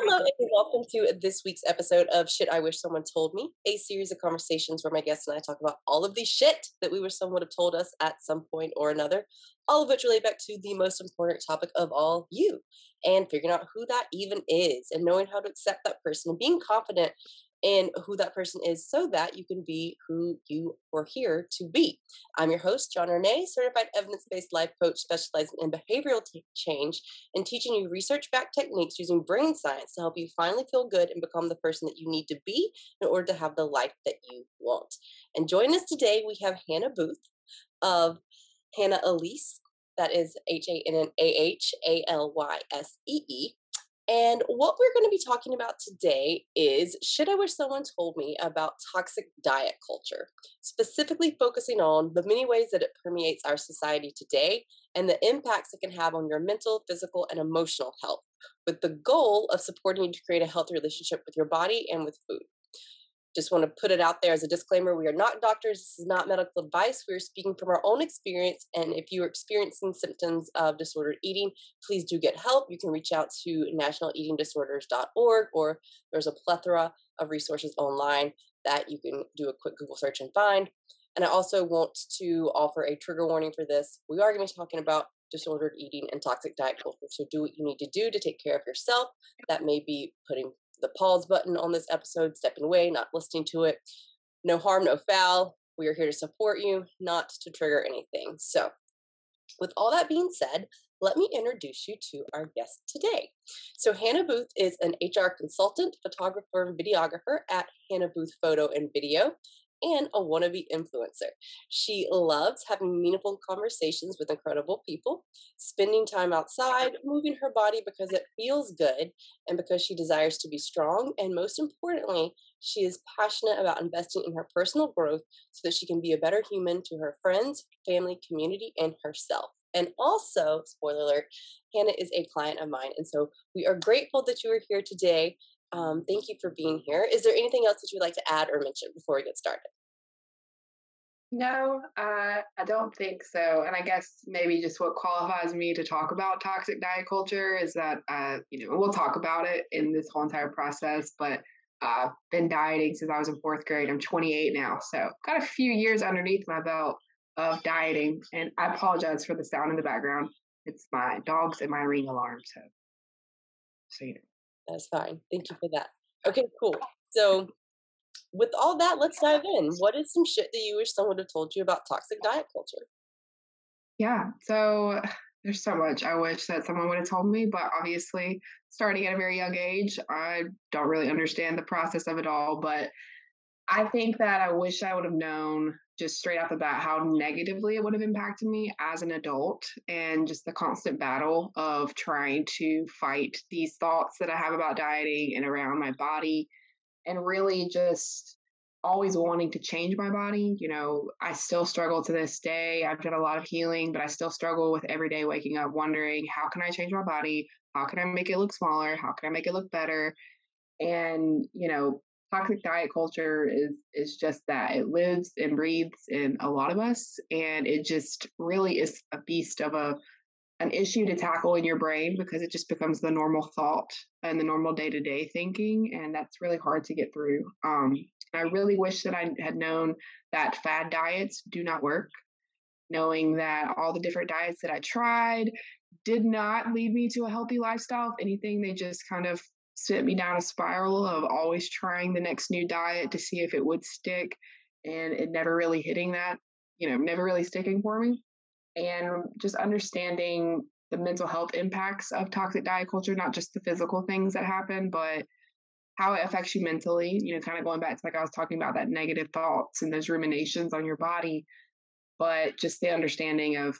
Hello and welcome to this week's episode of Shit I Wish Someone Told Me, a series of conversations where my guests and I talk about all of the shit that we wish someone would have told us at some point or another, all of which relate back to the most important topic of all you, and figuring out who that even is, and knowing how to accept that person, and being confident and who that person is so that you can be who you were here to be. I'm your host, Johnna Renée, certified evidence based life coach specializing in behavioral t- change and teaching you research backed techniques using brain science to help you finally feel good and become the person that you need to be in order to have the life that you want. And join us today, we have Hannah Booth of Hannah Alysee. That is H A N N A H A L Y S E E and what we're going to be talking about today is Shit I Wish Someone Told Me About Toxic Diet Culture, specifically focusing on the many ways that it permeates our society today and the impacts it can have on your mental, physical, and emotional health, with the goal of supporting you to create a healthy relationship with your body and with food just want to put it out there as a disclaimer we are not doctors this is not medical advice we are speaking from our own experience and if you are experiencing symptoms of disordered eating please do get help. You can reach out to nationaleatingdisorders.org or there's a plethora of resources online that you can do a quick google search and find. And i also want to offer a trigger warning for this. We are going to be talking about disordered eating and toxic diet culture so do what you need to do to take care of yourself. That may be putting the pause button on this episode, stepping away, not listening to it. No harm, no foul. We are here to support you, not to trigger anything. So, with all that being said, let me introduce you to our guest today. So, Hannah Booth is an HR consultant, photographer, and videographer at Hannah Booth Photo and Video and a wannabe influencer. She loves having meaningful conversations with incredible people, spending time outside, moving her body because it feels good, and because she desires to be strong. And most importantly, she is passionate about investing in her personal growth so that she can be a better human to her friends, family, community, and herself. And also, spoiler alert, Hannah is a client of mine. And so we are grateful that you are here today. Um, thank you for being here. Is there anything else that you'd like to add or mention before we get started? No, uh, I don't think so. And I guess maybe just what qualifies me to talk about toxic diet culture is that, uh, you know, we'll talk about it in this whole entire process, but I've uh, been dieting since I was in fourth grade. I'm 28 now, so got a few years underneath my belt of dieting. And I apologize for the sound in the background. It's my dogs and my ring alarm. So, so you know. That's fine. Thank you for that. Okay, cool. So, with all that, let's dive in. What is some shit that you wish someone would have told you about toxic diet culture? Yeah, so there's so much I wish that someone would have told me, but obviously, starting at a very young age, I don't really understand the process of it all. But I think that I wish I would have known just straight off the bat how negatively it would have impacted me as an adult and just the constant battle of trying to fight these thoughts that I have about dieting and around my body and really just always wanting to change my body. You know, I still struggle to this day. I've done a lot of healing, but I still struggle with every day waking up wondering how can I change my body? How can I make it look smaller? How can I make it look better? And, you know, toxic diet culture is is just that. It lives and breathes in a lot of us and it just really is a beast of a an issue to tackle in your brain because it just becomes the normal thought and the normal day-to-day thinking and that's really hard to get through. Um, i really wish that i had known that fad diets do not work knowing that all the different diets that i tried did not lead me to a healthy lifestyle. If anything they just kind of sent me down a spiral of always trying the next new diet to see if it would stick and it never really hitting that, you know, never really sticking for me. And just understanding the mental health impacts of toxic diet culture, not just the physical things that happen, but how it affects you mentally, you know, kind of going back to like I was talking about that negative thoughts and those ruminations on your body, but just the understanding of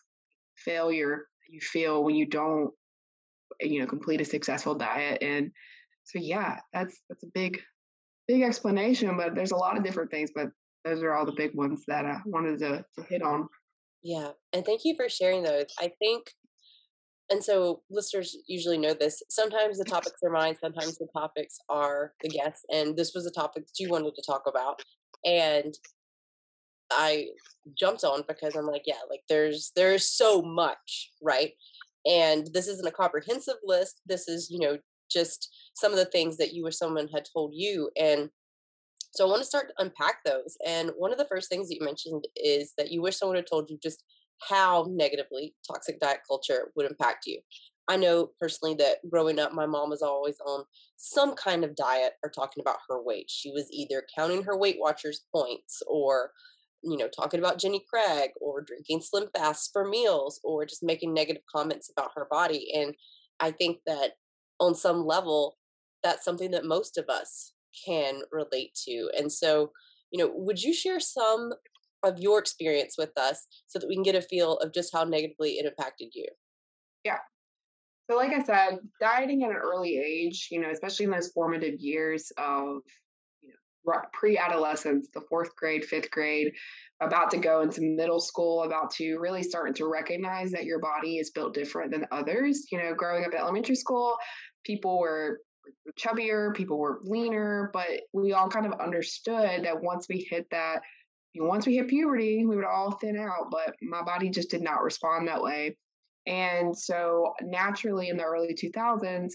failure you feel when you don't, you know, complete a successful diet and so yeah, that's that's a big big explanation, but there's a lot of different things, but those are all the big ones that I wanted to, to hit on. Yeah, and thank you for sharing those. I think, and so listeners usually know this. Sometimes the topics are mine, sometimes the topics are the guests, and this was a topic that you wanted to talk about, and I jumped on because I'm like, yeah, like there's there's so much, right? And this isn't a comprehensive list. This is, you know, just some of the things that you or someone had told you. And so I want to start to unpack those. And one of the first things that you mentioned is that you wish someone had told you just how negatively toxic diet culture would impact you. I know personally that growing up, my mom was always on some kind of diet or talking about her weight. She was either counting her Weight Watchers points or, you know, talking about Jenny Craig or drinking Slim Fast for meals or just making negative comments about her body. And I think that on some level, that's something that most of us can relate to. And so, you know, would you share some of your experience with us so that we can get a feel of just how negatively it impacted you? Yeah. So, like I said, dieting at an early age, you know, especially in those formative years of you know, pre-adolescence, the fourth grade, fifth grade, about to go into middle school, about to really starting to recognize that your body is built different than others. You know, growing up in elementary school, people were chubbier, people were leaner, but we all kind of understood that once we hit that, you know, once we hit puberty, we would all thin out, but my body just did not respond that way. And so naturally in the early 2000s,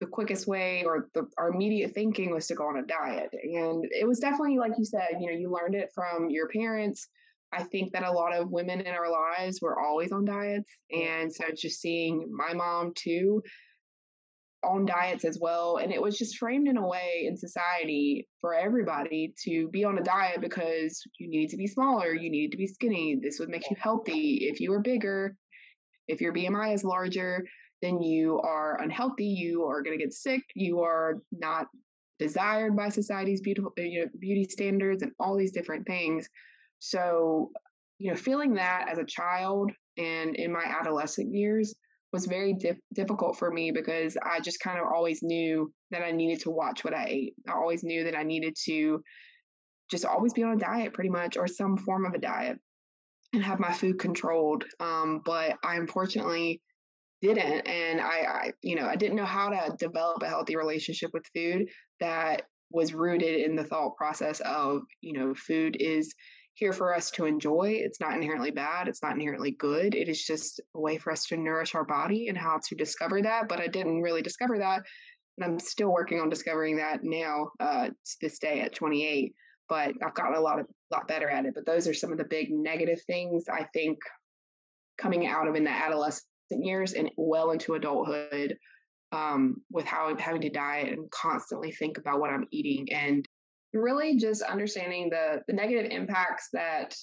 the quickest way or the, our immediate thinking was to go on a diet. And it was definitely, like you said, you know, you learned it from your parents. I think that a lot of women in our lives were always on diets. And so just seeing my mom too, on diets as well. And it was just framed in a way in society for everybody to be on a diet because you needed to be smaller, you needed to be skinny. This would make you healthy. If you were bigger, if your BMI is larger, then you are unhealthy, you are going to get sick, you are not desired by society's beautiful eh, you know, beauty standards and all these different things. So, you know, feeling that as a child and in my adolescent years, was very dif- difficult for me because I just kind of always knew that I needed to watch what I ate. I always knew that I needed to just always be on a diet pretty much or some form of a diet and have my food controlled. Um, but I unfortunately didn't. And I, I, you know, I didn't know how to develop a healthy relationship with food that was rooted in the thought process of, you know, food is here for us to enjoy. It's not inherently bad. It's not inherently good. It is just a way for us to nourish our body and how to discover that. But I didn't really discover that. And I'm still working on discovering that now, uh, this day at 28. But I've gotten a lot of lot better at it. But those are some of the big negative things I think coming out of in the adolescent years and well into adulthood um, with how I'm having to diet and constantly think about what I'm eating and really just understanding the the negative impacts that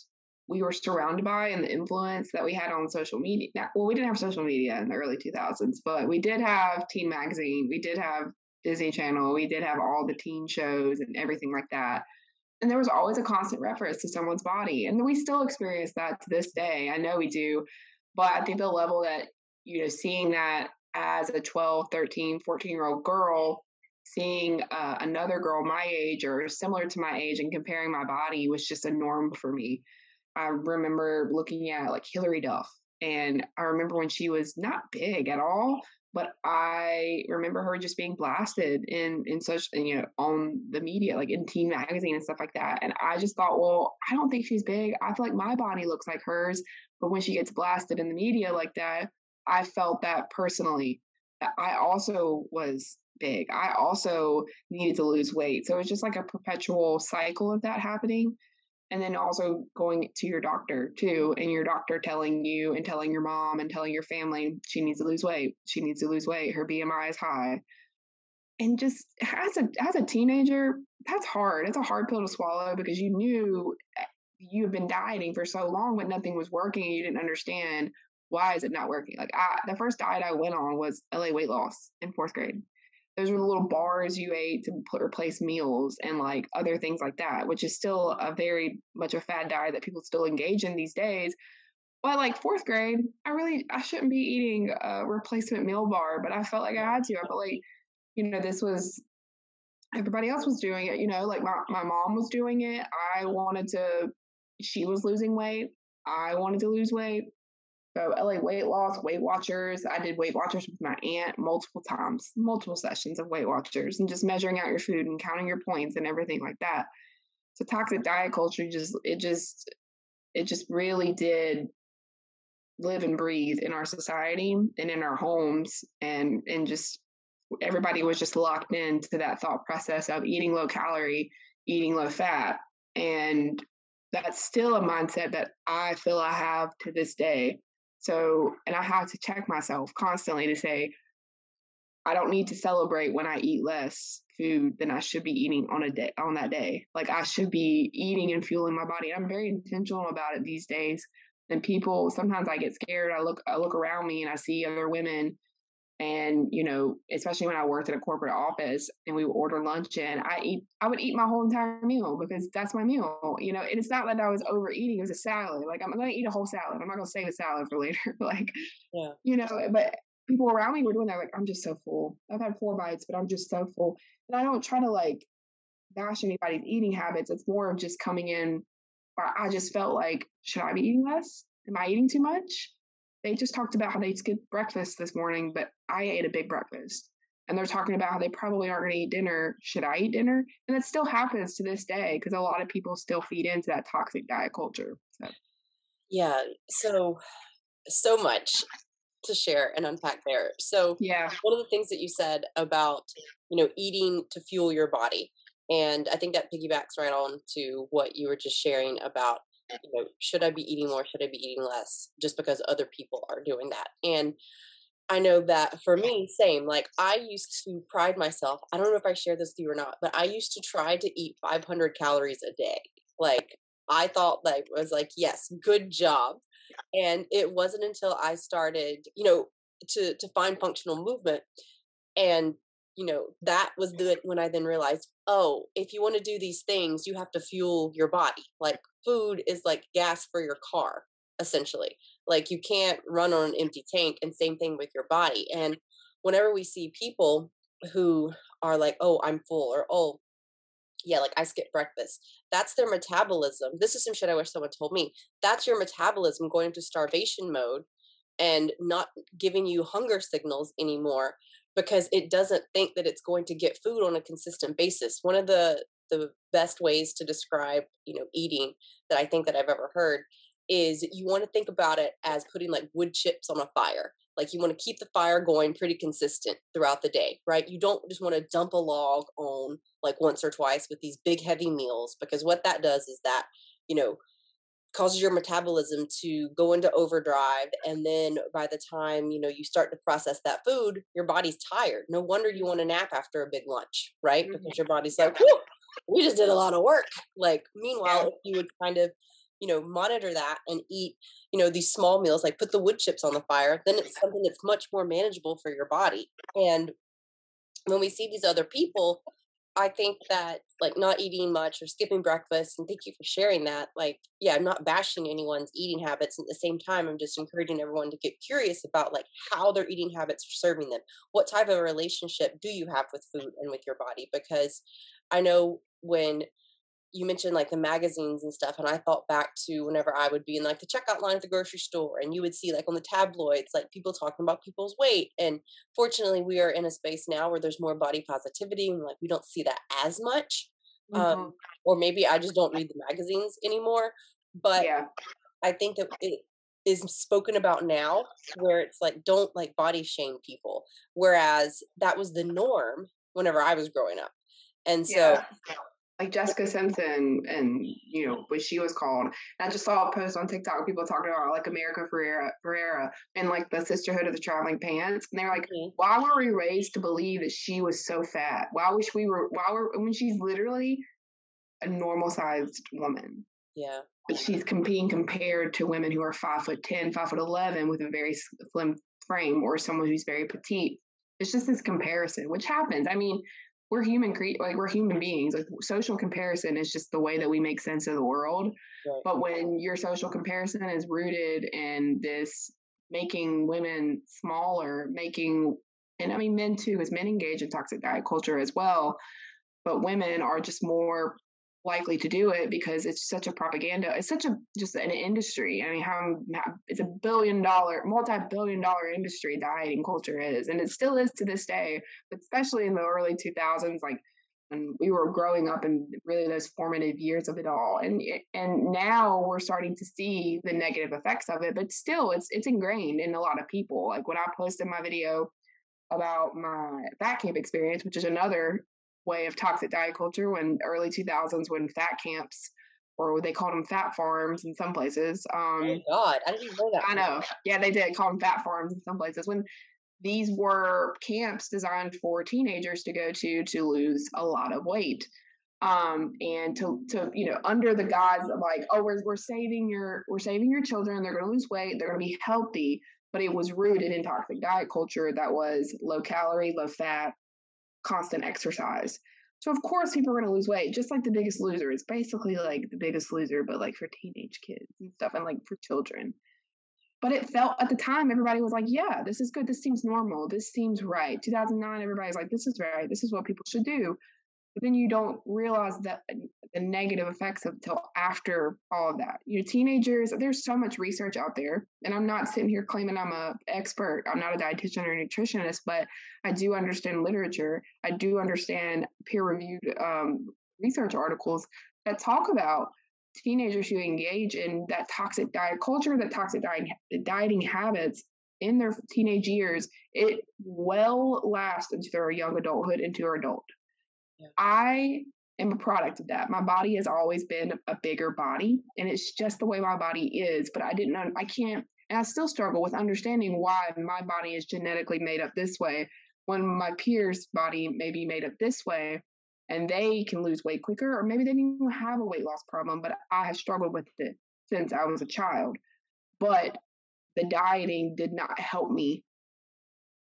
we were surrounded by and the influence that we had on social media. Now, Well, we didn't have social media in the early 2000s, but we did have Teen Magazine, we did have Disney Channel, we did have all the teen shows and everything like that. And there was always a constant reference to someone's body. And we still experience that to this day. I know we do. But I think the level that, you know, seeing that as a 12, 13, 14 year old girl seeing uh, another girl my age or similar to my age and comparing my body was just a norm for me. I remember looking at like Hilary Duff, and I remember when she was not big at all, but I remember her just being blasted in in such you know on the media, like in Teen Magazine and stuff like that. And I just thought, well, I don't think she's big. I feel like my body looks like hers, but when she gets blasted in the media like that, I felt that personally. I also was big. I also needed to lose weight. So it's just like a perpetual cycle of that happening. And then also going to your doctor too, and your doctor telling you and telling your mom and telling your family she needs to lose weight. She needs to lose weight. Her BMI is high. And just as a as a teenager, that's hard. It's a hard pill to swallow because you knew eh, you have been dieting for so long, but nothing was working. And you didn't understand why is it not working. Like I, the first diet I went on was LA weight loss in fourth grade those were the little bars you ate to put, replace meals and like other things like that, which is still a very much a fad diet that people still engage in these days. But like fourth grade, I really I shouldn't be eating a replacement meal bar, but I felt like I had to. I felt like, you know, this was everybody else was doing it. You know, like my my mom was doing it. I wanted to. She was losing weight. I wanted to lose weight. So LA Weight Loss, Weight Watchers. I did Weight Watchers with my aunt multiple times, multiple sessions of Weight Watchers, and just measuring out your food and counting your points and everything like that. So toxic diet culture just it just it just really did live and breathe in our society and in our homes and and just everybody was just locked into that thought process of eating low calorie, eating low fat. And that's still a mindset that I feel I have to this day. So, and I have to check myself constantly to say, I don't need to celebrate when I eat less food than I should be eating on a day on that day. Like I should be eating and fueling my body. I'm very intentional about it these days. And people sometimes I get scared. I look I look around me and I see other women and you know especially when i worked at a corporate office and we would order lunch and i eat i would eat my whole entire meal because that's my meal you know and it's not that i was overeating it was a salad like i'm gonna eat a whole salad i'm not gonna save a salad for later like yeah. you know eh, but people around me were doing that like i'm just so full i've had four bites but i'm just so full and i don't try to like bash anybody's eating habits it's more of just coming in where i just felt like should i be eating less? Am i eating too much they just talked about how they skipped breakfast this morning, but I ate a big breakfast. And they're talking about how they probably aren't going to eat dinner. Should I eat dinner? And it still happens to this day because a lot of people still feed into that toxic diet culture. So. Yeah. So, so much to share and unpack there. So, yeah, one of the things that you said about, you know, eating to fuel your body. And I think that piggybacks right on to what you were just sharing about you know, should I be eating more? Should I be eating less? Just because other people are doing that. And I know that for me, same. Like I used to pride myself. I don't know if I share this with you or not, but I used to try to eat 500 calories a day. Like I thought like was like, yes, good job. And it wasn't until I started, you know, to to find functional movement and you know that was the when i then realized oh if you want to do these things you have to fuel your body like food is like gas for your car essentially. Like you can't run on an empty tank and same thing with your body and whenever we see people who are like oh i'm full or oh yeah like i skip breakfast that's their metabolism this is some shit i wish someone told me that's your metabolism going into starvation mode and not giving you hunger signals anymore because it doesn't think that it's going to get food on a consistent basis. One of the the best ways to describe you know eating that i think that i've ever heard is you want to think about it as putting like wood chips on a fire. Like you want to keep the fire going pretty consistent throughout the day right? You don't just want to dump a log on like once or twice with these big heavy meals because what that does is that you know causes your metabolism to go into overdrive and then by the time you know you start to process that food your body's tired no wonder you want to nap after a big lunch right mm-hmm. because your body's like we just did a lot of work. Like, meanwhile, if you would kind of, you know, monitor that and eat, you know, these small meals, like put the wood chips on the fire, then it's something that's much more manageable for your body. And when we see these other people, I think that like not eating much or skipping breakfast, and thank you for sharing that. Like, yeah, I'm not bashing anyone's eating habits. At the same time, I'm just encouraging everyone to get curious about like how their eating habits are serving them. What type of relationship do you have with food and with your body? Because I know when you mentioned like the magazines and stuff and i thought back to whenever i would be in like the checkout line at the grocery store and you would see like on the tabloids like people talking about people's weight and fortunately we are in a space now where there's more body positivity and like we don't see that as much um, mm-hmm. um or maybe i just don't read the magazines anymore but yeah. i think that it is spoken about now where it's like don't like body shame people whereas that was the norm whenever i was growing up and so yeah like Jessica Simpson and you know what she was called. And I just saw a post on TikTok people talking about like America Ferrera Ferrera and like the sisterhood of the traveling pants. And they're like, mm-hmm. why were we raised to believe that she was so fat? Why wish we were why were when she's literally a normal sized woman. Yeah. But she's being compared to women who are five foot ten, five foot eleven with a very slim frame or someone who's very petite. It's just this comparison, which happens. I mean, we're human cre- like we're human beings like social comparison is just the way that we make sense of the world right. but when your social comparison is rooted in this making women smaller making and i mean men too as men engage in toxic diet culture as well but women are just more likely to do it because it's such a propaganda. It's such a just an industry. I mean, how, it's a billion dollar, multi billion dollar industry dieting culture is, and it still is to this day. But especially in the early two thousands, like when we were growing up in really those formative years of it all, and eh, and now we're starting to see the negative effects of it. But still, it's it's ingrained in a lot of people. Like when I posted my video about my fat camp experience, which is another way of toxic diet culture when early 2000s when fat camps or they called them fat farms in some places. oh Um, God, I didn't even know that. I know. Yeah, they did call them fat farms in some places. When these were camps designed for teenagers to go to to lose a lot of weight. Um, and to to you know, under the guise of like, oh, we're we're saving your we're saving your children, they're gonna lose weight, they're gonna be healthy. But it was rooted in toxic diet culture that was low calorie, low fat, constant exercise. So of course people are going to lose weight, just like The Biggest Loser. It's basically like The Biggest Loser, but like for teenage kids and stuff, and like for children. But it felt at the time everybody was like, "Yeah, this is good. This seems normal. This seems right." 2009, everybody's like, "This is right. This is what people should do." But then you don't realize that the negative effects until after all of that. You know, teenagers. There's so much research out there, and I'm not sitting here claiming I'm a expert. I'm not a dietitian or nutritionist, but I do understand literature. I do understand peer-reviewed um, research articles that talk about teenagers who engage in that toxic diet culture, that toxic diet, dieting habits in their teenage years. It well lasts into their young adulthood, into their adult. I am a product of that. My body has always been a bigger body, and it's just the way my body is. But I didn't, I can't, and I still struggle with understanding why my body is genetically made up this way when my peers' body may be made up this way and they can lose weight quicker, or maybe they didn't even have a weight loss problem, but I have struggled with it since I was a child. But the dieting did not help me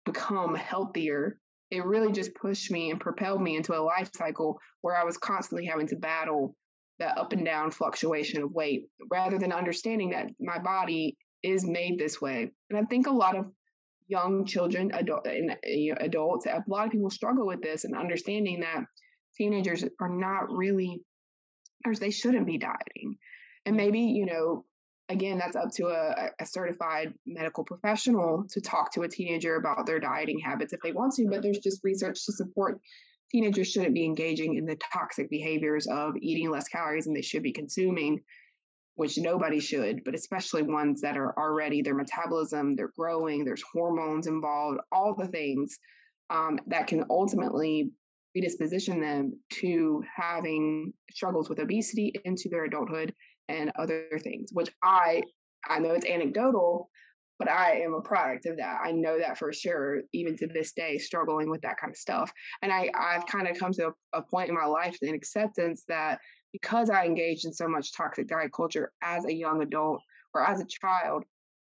become healthier. It really just pushed me and propelled me into a life cycle where I was constantly having to battle that up and down fluctuation of weight rather than understanding that my body is made this way. And I think a lot of young children, adult, and adults, a lot of people struggle with this and understanding that teenagers are not really, or they shouldn't be dieting. And maybe, you know, again, that's up to a, a certified medical professional to talk to a teenager about their dieting habits if they want to, but there's just research to support teenagers shouldn't be engaging in the toxic behaviors of eating less calories than they should be consuming which nobody should, but especially ones that are already their metabolism, they're growing, there's hormones involved, all the things um, that can ultimately predisposition them to having struggles with obesity into their adulthood and other things, which I I know it's anecdotal, but I am a product of that. I know that for sure, even to this day, struggling with that kind of stuff. And I, I've kind of come to a, a point in my life in acceptance that because I engaged in so much toxic diet culture as a young adult or as a child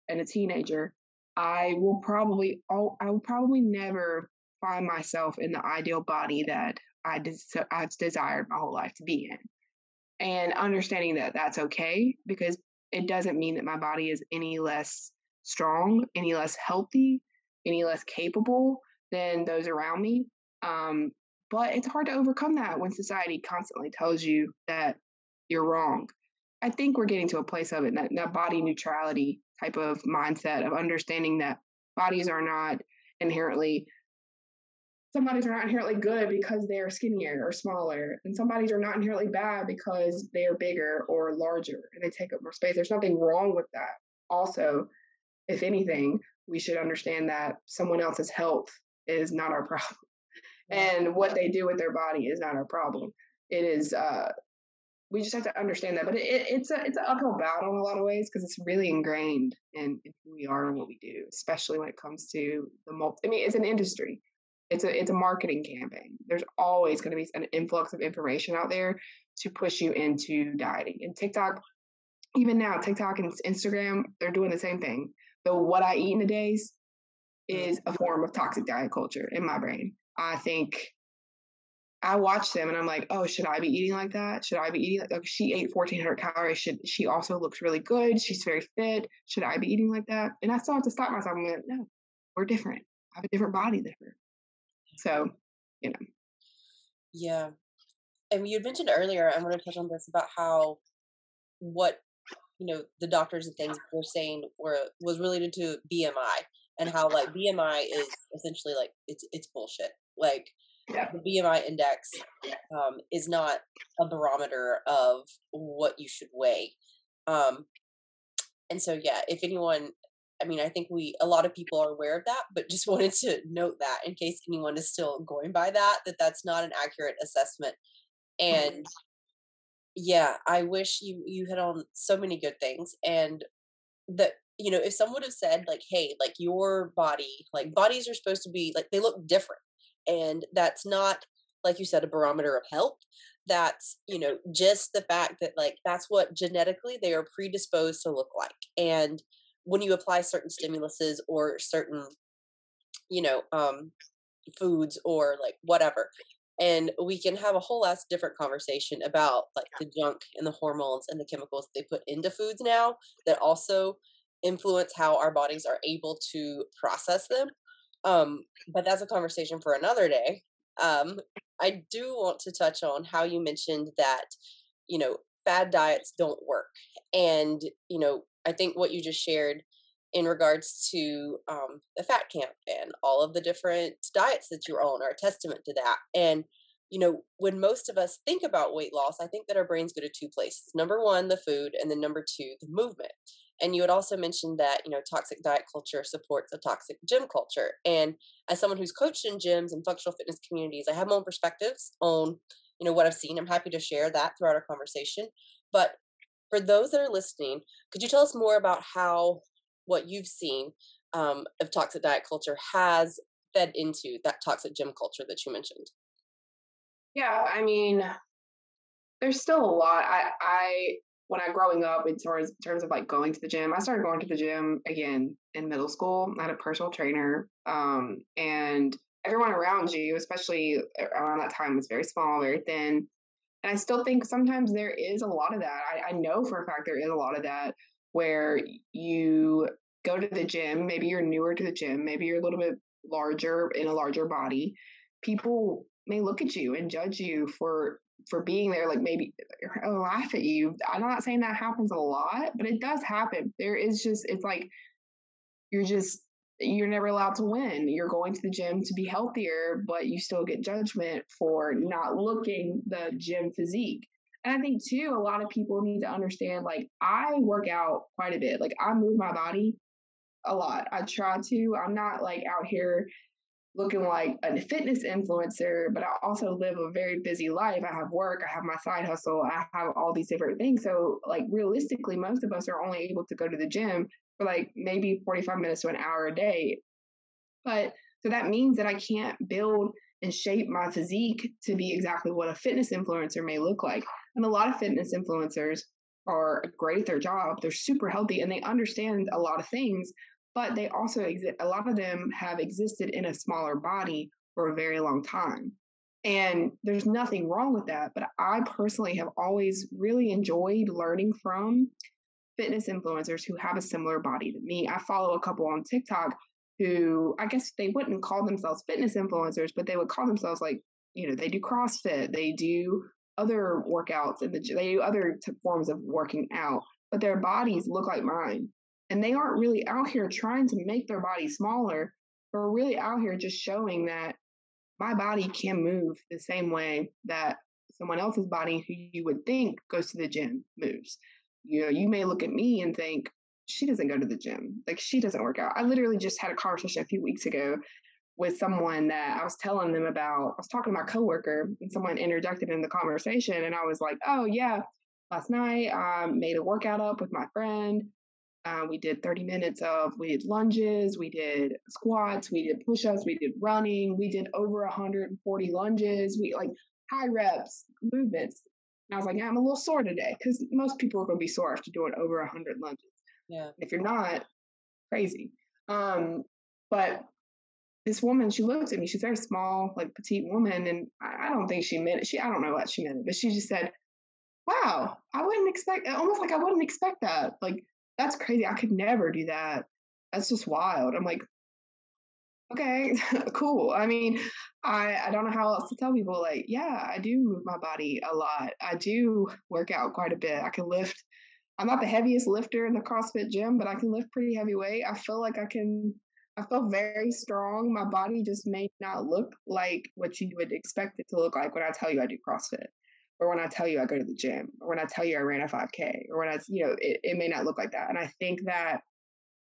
and a teenager, I will probably I will probably never find myself in the ideal body that I des- I've desired my whole life to be in. And understanding that that's okay because it doesn't mean that my body is any less strong, any less healthy, any less capable than those around me. Um, but it's hard to overcome that when society constantly tells you that you're wrong. I think we're getting to a place of it, that, that body neutrality type of mindset of understanding that bodies are not inherently some bodies are not inherently good because they are skinnier or smaller, and some bodies are not inherently bad because they are bigger or larger and they take up more space. There's nothing wrong with that. Also, if anything, we should understand that someone else's health is not our problem and what they do with their body is not our problem. It is uh, we just have to understand that. But it, it's a it's an uphill battle in a lot of ways because it's really ingrained in, in, who we are and what we do, especially when it comes to the multi. I mean, it's an industry. It's a it's a marketing campaign. There's always going to be an influx of information out there to push you into dieting. And TikTok, even now, TikTok and Instagram, they're doing the same thing. The what I eat in a days is a form of toxic diet culture in my brain. I think I watch them and I'm like, oh, should I be eating like that? Should I be eating like, like she ate 1400 calories? Should she also looks really good? She's very fit. Should I be eating like that? And I still have to stop myself. I'm like, no, we're different. I have a different body than her. So, you know. Yeah. And you had mentioned earlier, I want to touch on this about how what you know the doctors and things were saying were was related to BMI and how like BMI is essentially like it's it's bullshit. Like yeah. the BMI index um, is not a barometer of what you should weigh. Um, and so yeah, if anyone I mean, I think we a lot of people are aware of that, but just wanted to note that in case anyone is still going by that, that that's not an accurate assessment. And mm-hmm. yeah, I wish you you hit on so many good things, and that you know, if someone would have said like, "Hey, like your body, like bodies are supposed to be like they look different," and that's not like you said a barometer of health that's you know just the fact that like that's what genetically they are predisposed to look like and when you apply certain stimuluses or certain you know um foods or like whatever and we can have a whole ass different conversation about like the junk and the hormones and the chemicals they put into foods now that also influence how our bodies are able to process them um but that's a conversation for another day um i do want to touch on how you mentioned that you know fad diets don't work and you know I think what you just shared in regards to um, the fat camp and all of the different diets that you're on are a testament to that. And you know, when most of us think about weight loss, I think that our brains go to two places. Number one, the food, and then number two, the movement. And you had also mentioned that, you know, toxic diet culture supports a toxic gym culture. And as someone who's coached in gyms and functional fitness communities, I have my own perspectives on, you know, what I've seen. I'm happy to share that throughout our conversation. But for those that are listening, could you tell us more about how what you've seen um, of toxic diet culture has fed into that toxic gym culture that you mentioned? Yeah, I mean, there's still a lot. I, I when I growing up in terms, in terms of like going to the gym, I started going to the gym again in middle school. I had a personal trainer, um, and everyone around you, especially around that time, was very small, very thin. And I still think sometimes there is a lot of that. I, I know for a fact there is a lot of that where you go to the gym, maybe you're newer to the gym, maybe you're a little bit larger in a larger body. People may look at you and judge you for for being there like maybe uh, laugh at you i'm not saying that happens a lot but it does happen there is just it's like you're just you're never allowed to win. You're going to the gym to be healthier, but you still get judgment for not looking the gym physique. And I think too, a lot of people need to understand like I work out quite a bit. Like I move my body a lot. I try to. I'm not like out here looking like a fitness influencer, but I also live a very busy life. I have work, I have my side hustle, I have all these different things. So, like, realistically, most of us are only able to go to the gym for like maybe 45 minutes to an hour a day. But so that means that I can't build and shape my physique to be exactly what a fitness influencer may look like. And a lot of fitness influencers are great at their job. They're super healthy and they understand a lot of things, but they also exist. A lot of them have existed in a smaller body for a very long time. And there's nothing wrong with that. But I personally have always really enjoyed learning from fitness influencers who have a similar body to me. I follow a couple on TikTok who I guess they wouldn't call themselves fitness influencers, but they would call themselves like, you know, they do CrossFit, they do other workouts and the, they do other t- forms of working out, but their bodies look like mine. And they aren't really out here trying to make their body smaller, but really out here just showing that my body can move the same way that someone else's body who you would think goes to the gym moves you know, you may look at me and think, she doesn't go to the gym. Like she doesn't work out. I literally just had a conversation a few weeks ago with someone that I was telling them about. I was talking to my coworker and someone interjected in the conversation and I was like, oh yeah, last night I made a workout up with my friend. Uh, we did 30 minutes of we did lunges, we did squats, we did push-ups, we did running, we did over 140 lunges, we like high reps movements. And I was like, yeah, I'm a little sore today because most people are going to be sore after doing over 100 lunges. Yeah. If you're not, crazy. Um, but this woman, she looked at me. She's a very small, like petite woman, and I, I don't think she meant it. She, I don't know what she meant, but she just said, "Wow, I wouldn't expect." Almost like I wouldn't expect that. Like that's crazy. I could never do that. That's just wild. I'm like, okay, cool. I mean, I I don't know how else to tell people. Like, yeah, I do move my body a lot. I do work out quite a bit. I can lift. I'm not the heaviest lifter in the CrossFit gym, but I can lift pretty heavy weight. I feel like I can. I feel very strong. My body just may not look like what you would expect it to look like when I tell you I do CrossFit, or when I tell you I go to the gym, or when I tell you I ran a 5K, or when I, you know, it, it may not look like that. And I think that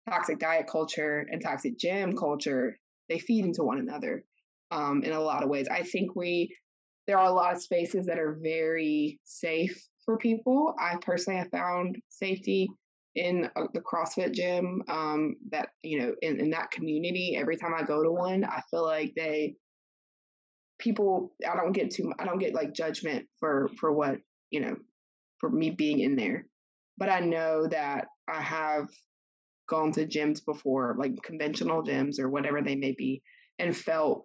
toxic diet culture and toxic gym culture, they feed into one another um, in a lot of ways. I think we, there are a lot of spaces that are very safe for people. I personally have found safety in uh, the CrossFit gym um, that, you know, in, in that community. Every time I go to one, I feel like they, people, I don't get too, I don't get like judgment for, for what, you know, for me being in there. But I know that I have gone to gyms before, like conventional gyms or whatever they may be, and felt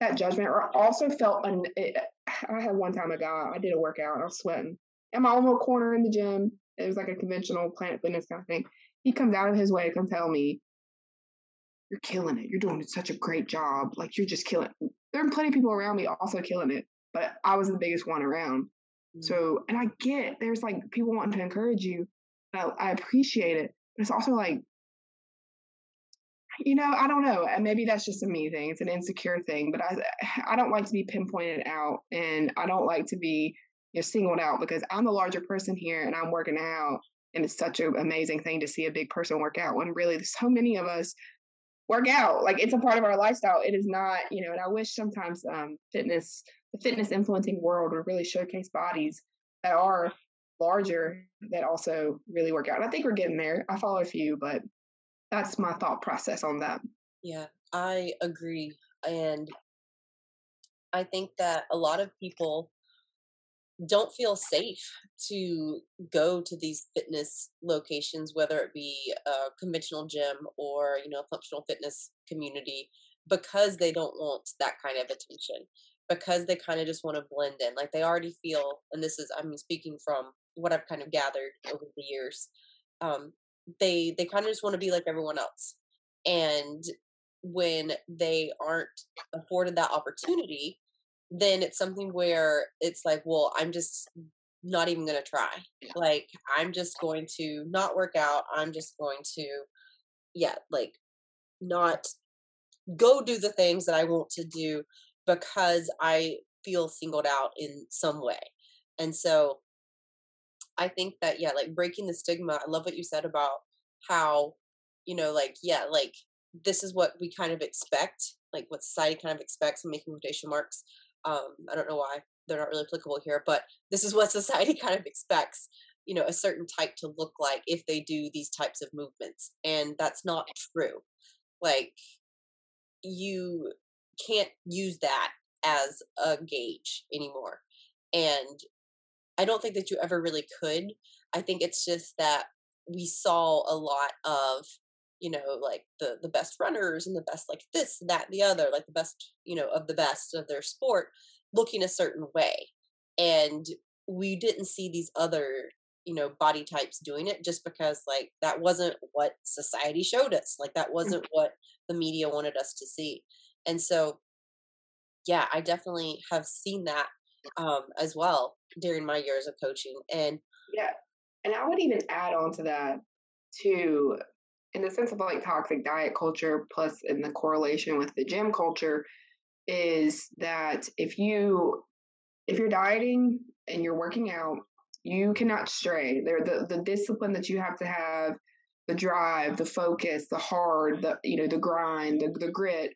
that judgment, or also felt. Un- I had one time a guy, I did a workout, I was sweating in my own little corner in the gym. It was like a conventional Planet Fitness kind of thing. He comes out of his way to come tell me, "You're killing it. You're doing such a great job. Like you're just killing." It. There are plenty of people around me also killing it, but I was the biggest one around. Mm-hmm. So, and I get there's like people wanting to encourage you. I, I appreciate it, but it's also like you know, I don't know. And maybe that's just a me thing. It's an insecure thing, but I I don't like to be pinpointed out and I don't like to be you know, singled out because I'm the larger person here and I'm working out and it's such an amazing thing to see a big person work out when really so many of us work out. Like it's a part of our lifestyle. It is not, you know, and I wish sometimes um fitness the fitness influencing world would really showcase bodies that are larger that also really work out. I think we're getting there. I follow a few, but that's my thought process on that. Yeah, I agree. And I think that a lot of people don't feel safe to go to these fitness locations, whether it be a conventional gym or, you know, a functional fitness community, because they don't want that kind of attention, because they kind of just want to blend in. Like they already feel, and this is, I'm speaking from what I've kind of gathered over the years, um, they they kind of just want to be like everyone else. And when they aren't afforded that opportunity then it's something where it's like well i'm just not even going to try like i'm just going to not work out. I'm just going to yeah like not go do the things that i want to do because i feel singled out in some way. And so I think that yeah, like breaking the stigma. I love what you said about how you know, like yeah, like this is what we kind of expect, like what society kind of expects. I'm making quotation marks. Um, I don't know why they're not really applicable here, but this is what society kind of expects. You know, a certain type to look like if they do these types of movements, and that's not true. Like you can't use that as a gauge anymore. And I don't think that you ever really could. I think it's just that we saw a lot of you know like the the best runners and the best like this that the other like the best you know of the best of their sport looking a certain way and we didn't see these other you know body types doing it just because like that wasn't what society showed us like that mm. wasn't what the media wanted us to see and so yeah i definitely have seen that um as well during my years of coaching. And yeah, and I would even add on to that too, in the sense of like toxic diet culture, plus in the correlation with the gym culture, is that if you if you're dieting and you're working out, you cannot stray. There the, the discipline that you have to have, the drive, the focus, the hard, the you know, the grind, the, the grit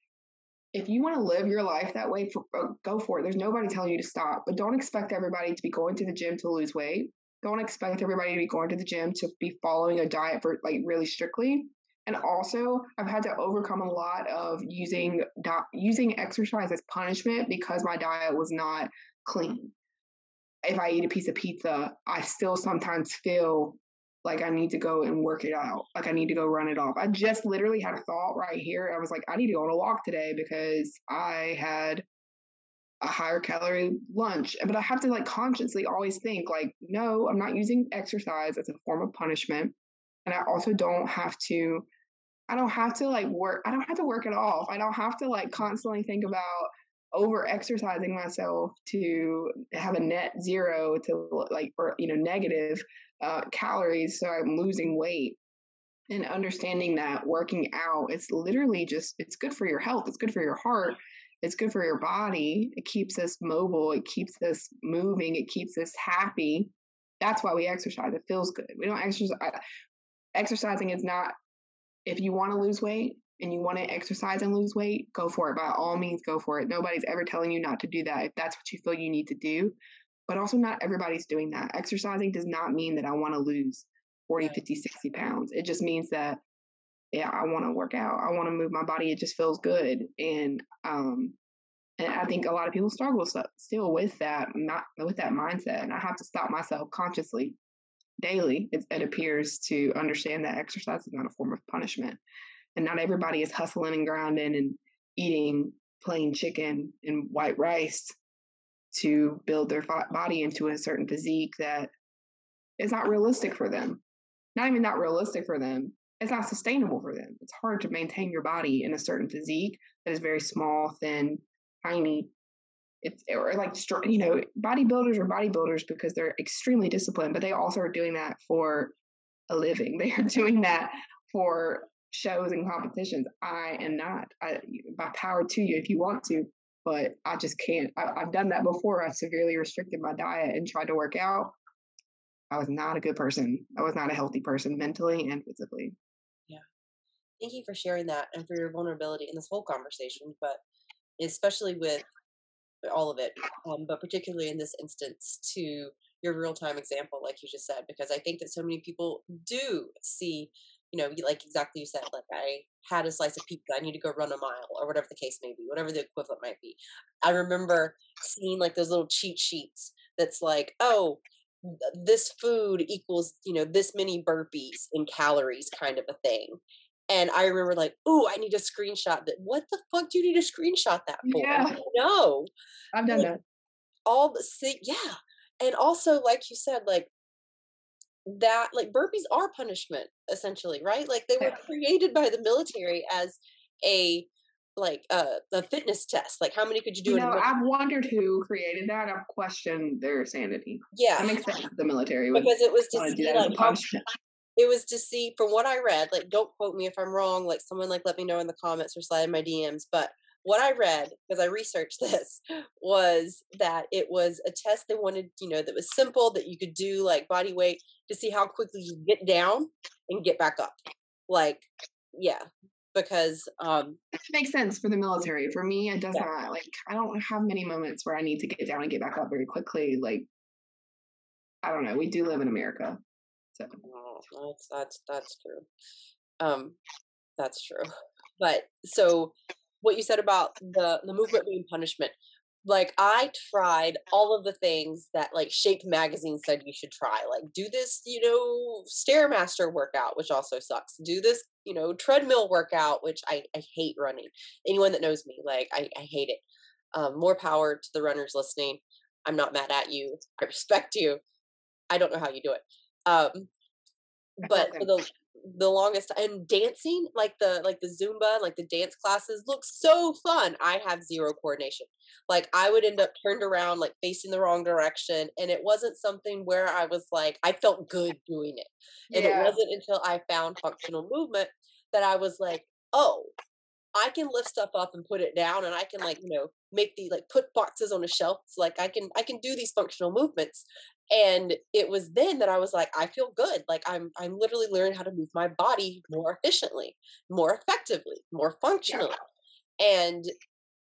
if you want to live your life that way, for, uh, go for it. There's nobody telling you to stop, but don't expect everybody to be going to the gym to lose weight. Don't expect everybody to be going to the gym to be following a diet for like really strictly. And also, I've had to overcome a lot of using di- using exercise as punishment because my diet was not clean. If I eat a piece of pizza, I still sometimes feel like I need to go and work it out. Like I need to go run it off. I just literally had a thought right here. I was like, I need to go on a walk today because I had a higher calorie lunch. But I have to like consciously always think like, no, I'm not using exercise as a form of punishment. And I also don't have to I don't have to like work I don't have to work it off. I don't have to like constantly think about over exercising myself to have a net zero to like or you know negative uh, calories so i'm losing weight and understanding that working out it's literally just it's good for your health it's good for your heart it's good for your body it keeps us mobile it keeps us moving it keeps us happy that's why we exercise it feels good we don't exercise exercising is not if you want to lose weight and you want to exercise and lose weight, go for it. By all means, go for it. Nobody's ever telling you not to do that if that's what you feel you need to do. But also, not everybody's doing that. Exercising does not mean that I want to lose 40, 50, 60 pounds. It just means that, yeah, I want to work out. I want to move my body. It just feels good. And, um, and I think a lot of people struggle still with that, not with that mindset. And I have to stop myself consciously daily, it, it appears, to understand that exercise is not a form of punishment. And not everybody is hustling and grinding and eating plain chicken and white rice to build their body into a certain physique that is not realistic for them. Not even not realistic for them, it's not sustainable for them. It's hard to maintain your body in a certain physique that is very small, thin, tiny, it's or like you know bodybuilders are bodybuilders because they're extremely disciplined but they also are doing that for a living. They are doing that for shows and competitions. I am not. I by power to you if you want to but i just can't I, i've done that before i severely restricted my diet and tried to work out. I was not a good person i was not a healthy person mentally and physically. Yeah. Thank you for sharing that and for your vulnerability in this whole conversation but especially with all of it, um, but particularly in this instance to your real time example, like you just said, because I think that so many people do see, you know, like exactly you said, like I had a slice of pizza, I need to go run a mile, or whatever the case may be, whatever the equivalent might be. I remember seeing like those little cheat sheets that's like, oh, this food equals, you know, this many burpees in calories kind of a thing. And I remember like, oh, I need a screenshot that. What the fuck do you need a screenshot that for? Yeah. No. I've done like, that. All the see, yeah. And also, like you said, like that like burpees are punishment essentially right? Like they were created by the military as a like uh, a fitness test like how many could you do you know, i've wondered who created that i've questioned their sanity. Yeah. That makes sense the military because it was just like, it was to see from what I read, like don't quote me if I'm wrong, like someone like let me know in the comments or slide in my DMs, but what I read, because I researched this, was that it was a test they wanted, you know, that was simple, that you could do like body weight to see how quickly you get down and get back up. Like, yeah, because um it makes sense for the military. For me, it does yeah. not. Like, I don't have many moments where I need to get down and get back up very quickly. Like, I don't know. We do live in America. So that's that's that's true. Um, that's true. But so what you said about the the movement being punishment, like I tried all of the things that like Shape magazine said you should try. Like do this, you know, stairmaster workout, which also sucks. Do this, you know, treadmill workout, which I I hate running. Anyone that knows me, like I I hate it. Um, more power to the runners listening. I'm not mad at you. I respect you. I don't know how you do it. Um, but for the the longest and dancing like the like the zumba like the dance classes look so fun i have zero coordination like i would end up turned around like facing the wrong direction and it wasn't something where i was like i felt good doing it and yeah. it wasn't until i found functional movement that i was like oh I can lift stuff up and put it down and I can like, you know, make the like put boxes on a shelf. It's like I can I can do these functional movements. And it was then that I was like, I feel good. Like I'm I'm literally learning how to move my body more efficiently, more effectively, more functionally. And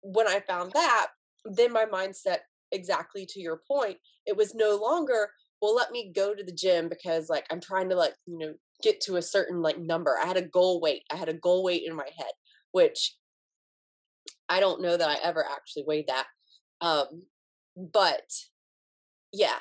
when I found that, then my mindset exactly to your point, it was no longer, well, let me go to the gym because like I'm trying to like, you know, get to a certain like number. I had a goal weight. I had a goal weight in my head which I don't know that I ever actually weighed that. Um, but yeah,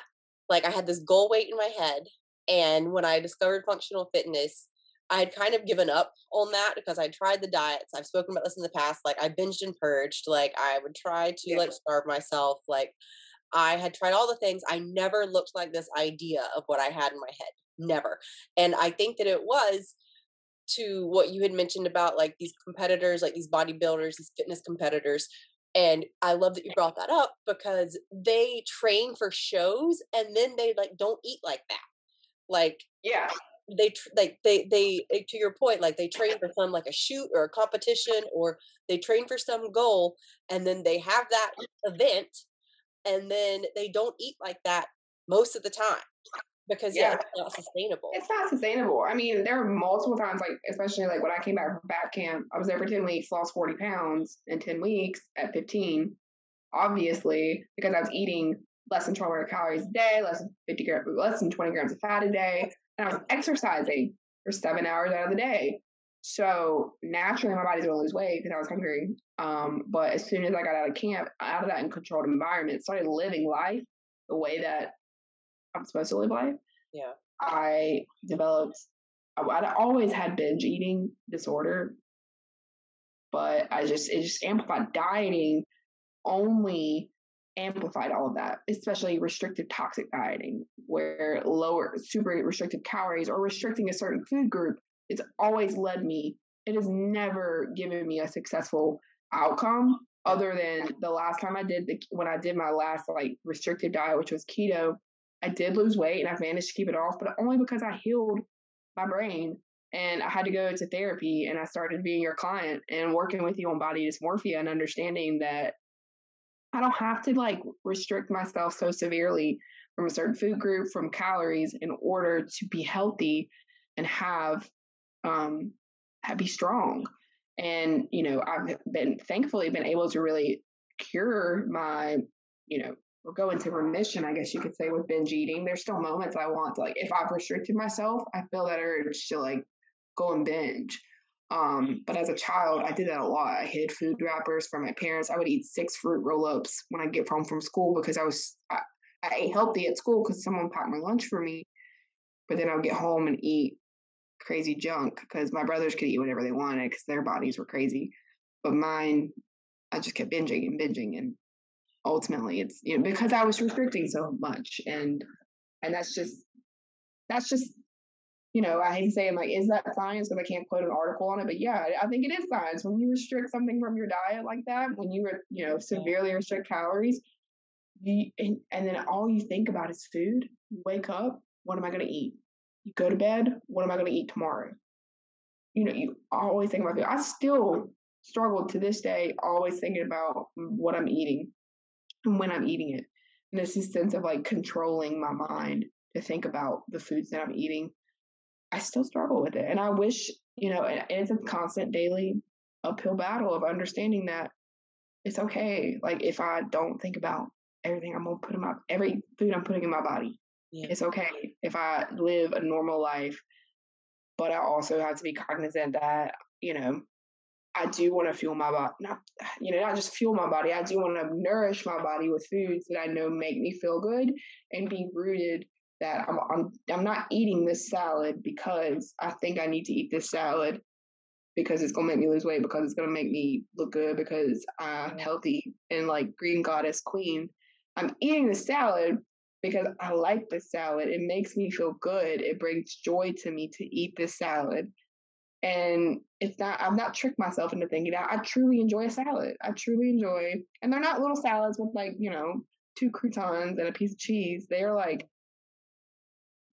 like I had this goal weight in my head. And when I discovered functional fitness, I had kind of given up on that because I tried the diets. I've spoken about this in the past. Like I binged and purged. Like I would try to yeah. like starve myself. Like I had tried all the things. I never looked like this idea of what I had in my head. Never. And I think that it was to what you had mentioned about like these competitors, like these bodybuilders, these fitness competitors. And I love that you brought that up because they train for shows and then they like don't eat like that. Like, yeah, they like they they eh, to your point like they train for some like a shoot or a competition or they train for some goal and then they have that event and then they don't eat like that most of the time because yeah, yeah, it's not sustainable. It's not sustainable. I mean, there are multiple times, like especially like when I came back from back camp, I was there for ten weeks, lost forty pounds in ten weeks at fifteen. Obviously, because I was eating less than twelve hundred calories a day, less than fifty grams, less than twenty grams of fat a day, and I was exercising for seven hours out of the day. So naturally, my body's going to lose weight because I was hungry. Um, but as soon as I got out of camp, out of that uncontrolled environment, started living life the way that I'm supposed to live life. Yeah. I developed. I'd always had binge eating disorder, but I just it just amplified dieting. Only amplified all of that, especially restrictive toxic dieting, where lower super restrictive calories or restricting a certain food group it's always led me, it has never given me a successful outcome other than the last time I did the when I did my last like restrictive diet, which was keto, I did lose weight and I've managed to keep it off, but only because I healed my brain and I had to go to therapy and I started being your client and working with you on body dysmorphia and understanding that I don't have to like restrict myself so severely from a certain food group, from calories in order to be healthy and have um, be strong. And, you know, I've been thankfully been able to really cure my, you know, or go into remission, I guess you could say, with binge eating. There's still moments I want to like if I've restricted myself, I feel that urge to like go and binge. Um, but as a child, I did that a lot. I hid food wrappers from my parents. I would eat six fruit roll ups when I get home from school because I was I, I ate healthy at school because someone packed my lunch for me. But then I would get home and eat crazy junk because my brothers could eat whatever they wanted because their bodies were crazy. But mine, I just kept binging and binging. And ultimately, it's, you know, because I was restricting so much. And, and that's just, that's just, you know, I hate to say I'm like, is that science? Because I can't put an article on it. But yeah, I think it is science. When you restrict something from your diet like that, when you, you know, severely mm-hmm. restrict calories, you, and, and then all you think about is food. You wake up, what am I going to eat? you go to bed, what am I going to eat tomorrow? You know, you always think about food. I still struggle to this day, always thinking about mm, what I'm eating and when I'm eating it. And it's this sense of like controlling my mind to think about the foods that I'm eating. I still struggle with it. And I wish, you know, and it's a constant daily uphill battle of understanding that it's okay. Like if I don't think about everything I'm gonna put in my every food I'm putting in my body, yeah. It's okay if I live a normal life, but I also have to be cognizant that, you know, I do want to fuel my body, not, you know, not just fuel my body. I do want to nourish my body with foods that I know make me feel good and be rooted that I'm, I'm, I'm not eating this salad because I think I need to eat this salad because it's gonna make me lose weight because it's gonna make me look good because I'm healthy and like green goddess queen. I'm eating the salad because I like the salad. It makes me feel good. It brings joy to me to eat this salad. And it's not, I've not tricked myself into thinking that I truly enjoy a salad. I truly enjoy, and they're not little salads with like, you know, two croutons and a piece of cheese. They're like,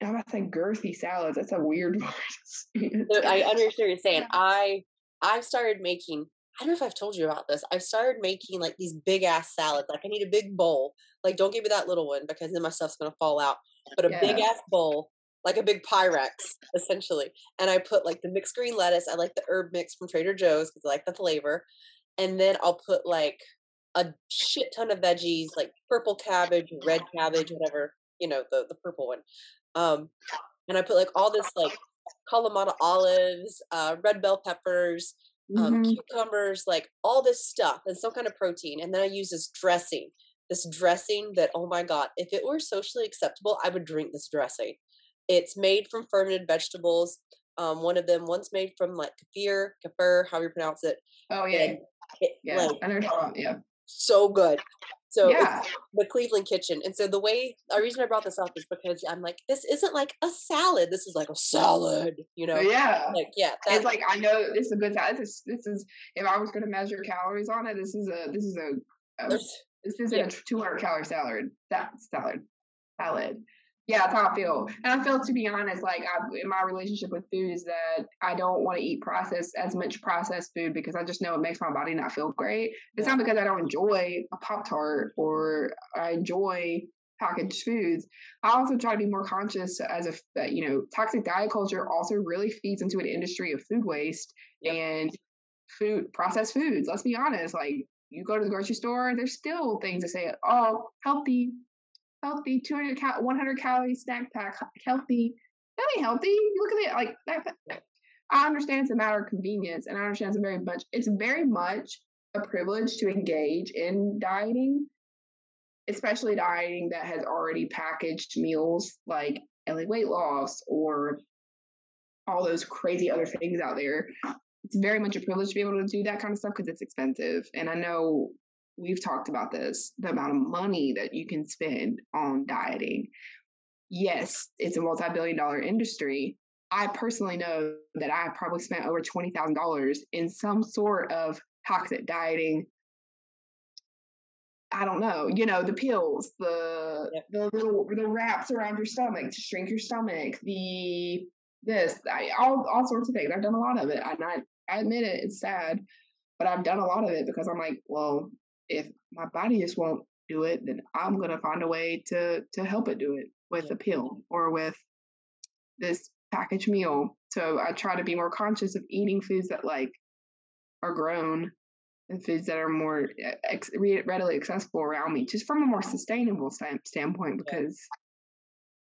I'm about to say girthy salads. That's a weird word. I understand what you're saying. I I've started making I don't know if I've told you about this. I've started making like these big ass salads. Like I need a big bowl. Like don't give me that little one because then my stuff's gonna fall out. But a yeah. big ass bowl, like a big Pyrex, essentially. And I put like the mixed green lettuce. I like the herb mix from Trader Joe's because I like the flavor. And then I'll put like a shit ton of veggies, like purple cabbage, red cabbage, whatever, you know, the, the purple one. Um, and I put like all this like Kalamata olives, uh, red bell peppers, um, mm-hmm. cucumbers, like all this stuff and some kind of protein. And then I use this dressing, this dressing that, oh my God, if it were socially acceptable, I would drink this dressing. It's made from fermented vegetables. Um, one of them, one's made from like kefir, kefir, however you pronounce it. Oh, yeah. Yeah. Like, I know. Yeah. So good. So yeah. the Cleveland Kitchen. And so the way the reason I brought this up is because I'm like, this isn't like a salad. This is like a salad, you know? Yeah. Like, yeah. It's like I know this is a good salad. This is this is if I was gonna measure calories on it, this is a this is a, a this isn't yeah. a two hundred calorie salad. That salad. Salad yeah, that's how I feel. And I feel, to be honest, like I, in my relationship with food is that I don't want to eat processed as much processed food because I just know it makes my body not feel great. It's not because I don't enjoy a Pop Tart or I enjoy packaged foods. I also try to be more conscious as a uh, you know toxic diet culture also really feeds into an industry of food waste yep. and food processed foods. Let's be honest, like you go to the grocery store, there's still things that say, "Oh, healthy, healthy, 200 cal- 100 calorie snack pack, healthy." That ain't healthy. You look at it like that. I understand it's a matter of convenience, and I understand it's very much it's very much a privilege to engage in dieting, especially dieting that has already packaged meals like LA weight loss or all those crazy other things out there. It's very much a privilege to be able to do that kind of stuff because it's expensive. And I know we've talked about this the amount of money that you can spend on dieting. Yes, it's a multi billion dollar industry. I personally know that I probably spent over $20,000 in some sort of toxic dieting. I don't know, you know, the pills, the yep. the little the wraps around your stomach to shrink your stomach, the this, I, all all sorts of things. I've done a lot of it, and I I admit it, it's sad, but I've done a lot of it because I'm like, well, if my body just won't do it, then I'm gonna find a way to to help it do it with yep. a pill or with this packaged meal. So I try to be more conscious of eating foods that like are grown and foods that are more eh, ex- readily accessible around me, just from a more sustainable st- standpoint, because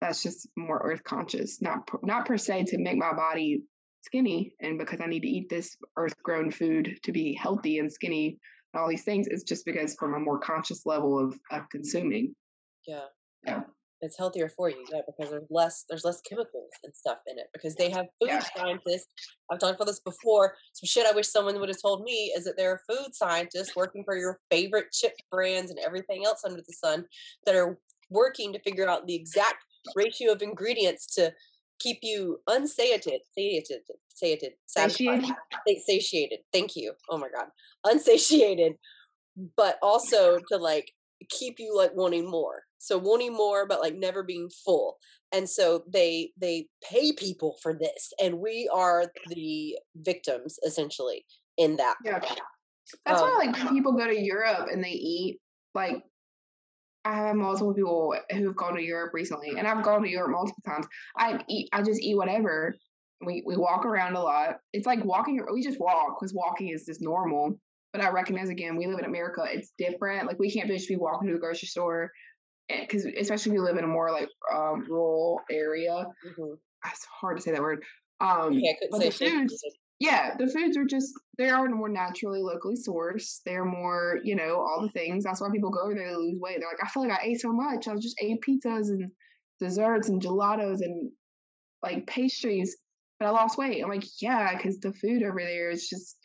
yeah. that's just more earth conscious. Not not per se to make my body skinny, and because I need to eat this earth grown food to be healthy and skinny and all these things. It's just because from a more conscious level of of consuming. Yeah. Yeah it's healthier for you yeah because there's less there's less chemicals and stuff in it because they have food yeah. scientists i've talked about this before some shit i wish someone would have told me is that there are food scientists working for your favorite chip brands and everything else under the sun that are working to figure out the exact ratio of ingredients to keep you unsatiated satiated satiated satiated satiated thank you oh my god unsatiated but also to like keep you like wanting more so wanting more but like never being full and so they they pay people for this and we are the victims essentially in that yeah that's um, why like people go to europe and they eat like I have multiple people who've gone to Europe recently, and I've gone to Europe multiple times. I eat, I just eat whatever. We we walk around a lot. It's like walking. We just walk because walking is just normal. But I recognize again, we live in America. It's different. Like we can't just be walking to the grocery store because especially if you live in a more like um, rural area, mm-hmm. it's hard to say that word. Um, yeah, but the foods, yeah, the foods are just they are more naturally locally sourced. They're more, you know, all the things. That's why people go over there to lose weight. They're like, I feel like I ate so much. I was just ate pizzas and desserts and gelatos and like pastries, but I lost weight. I'm like, yeah, because the food over there is just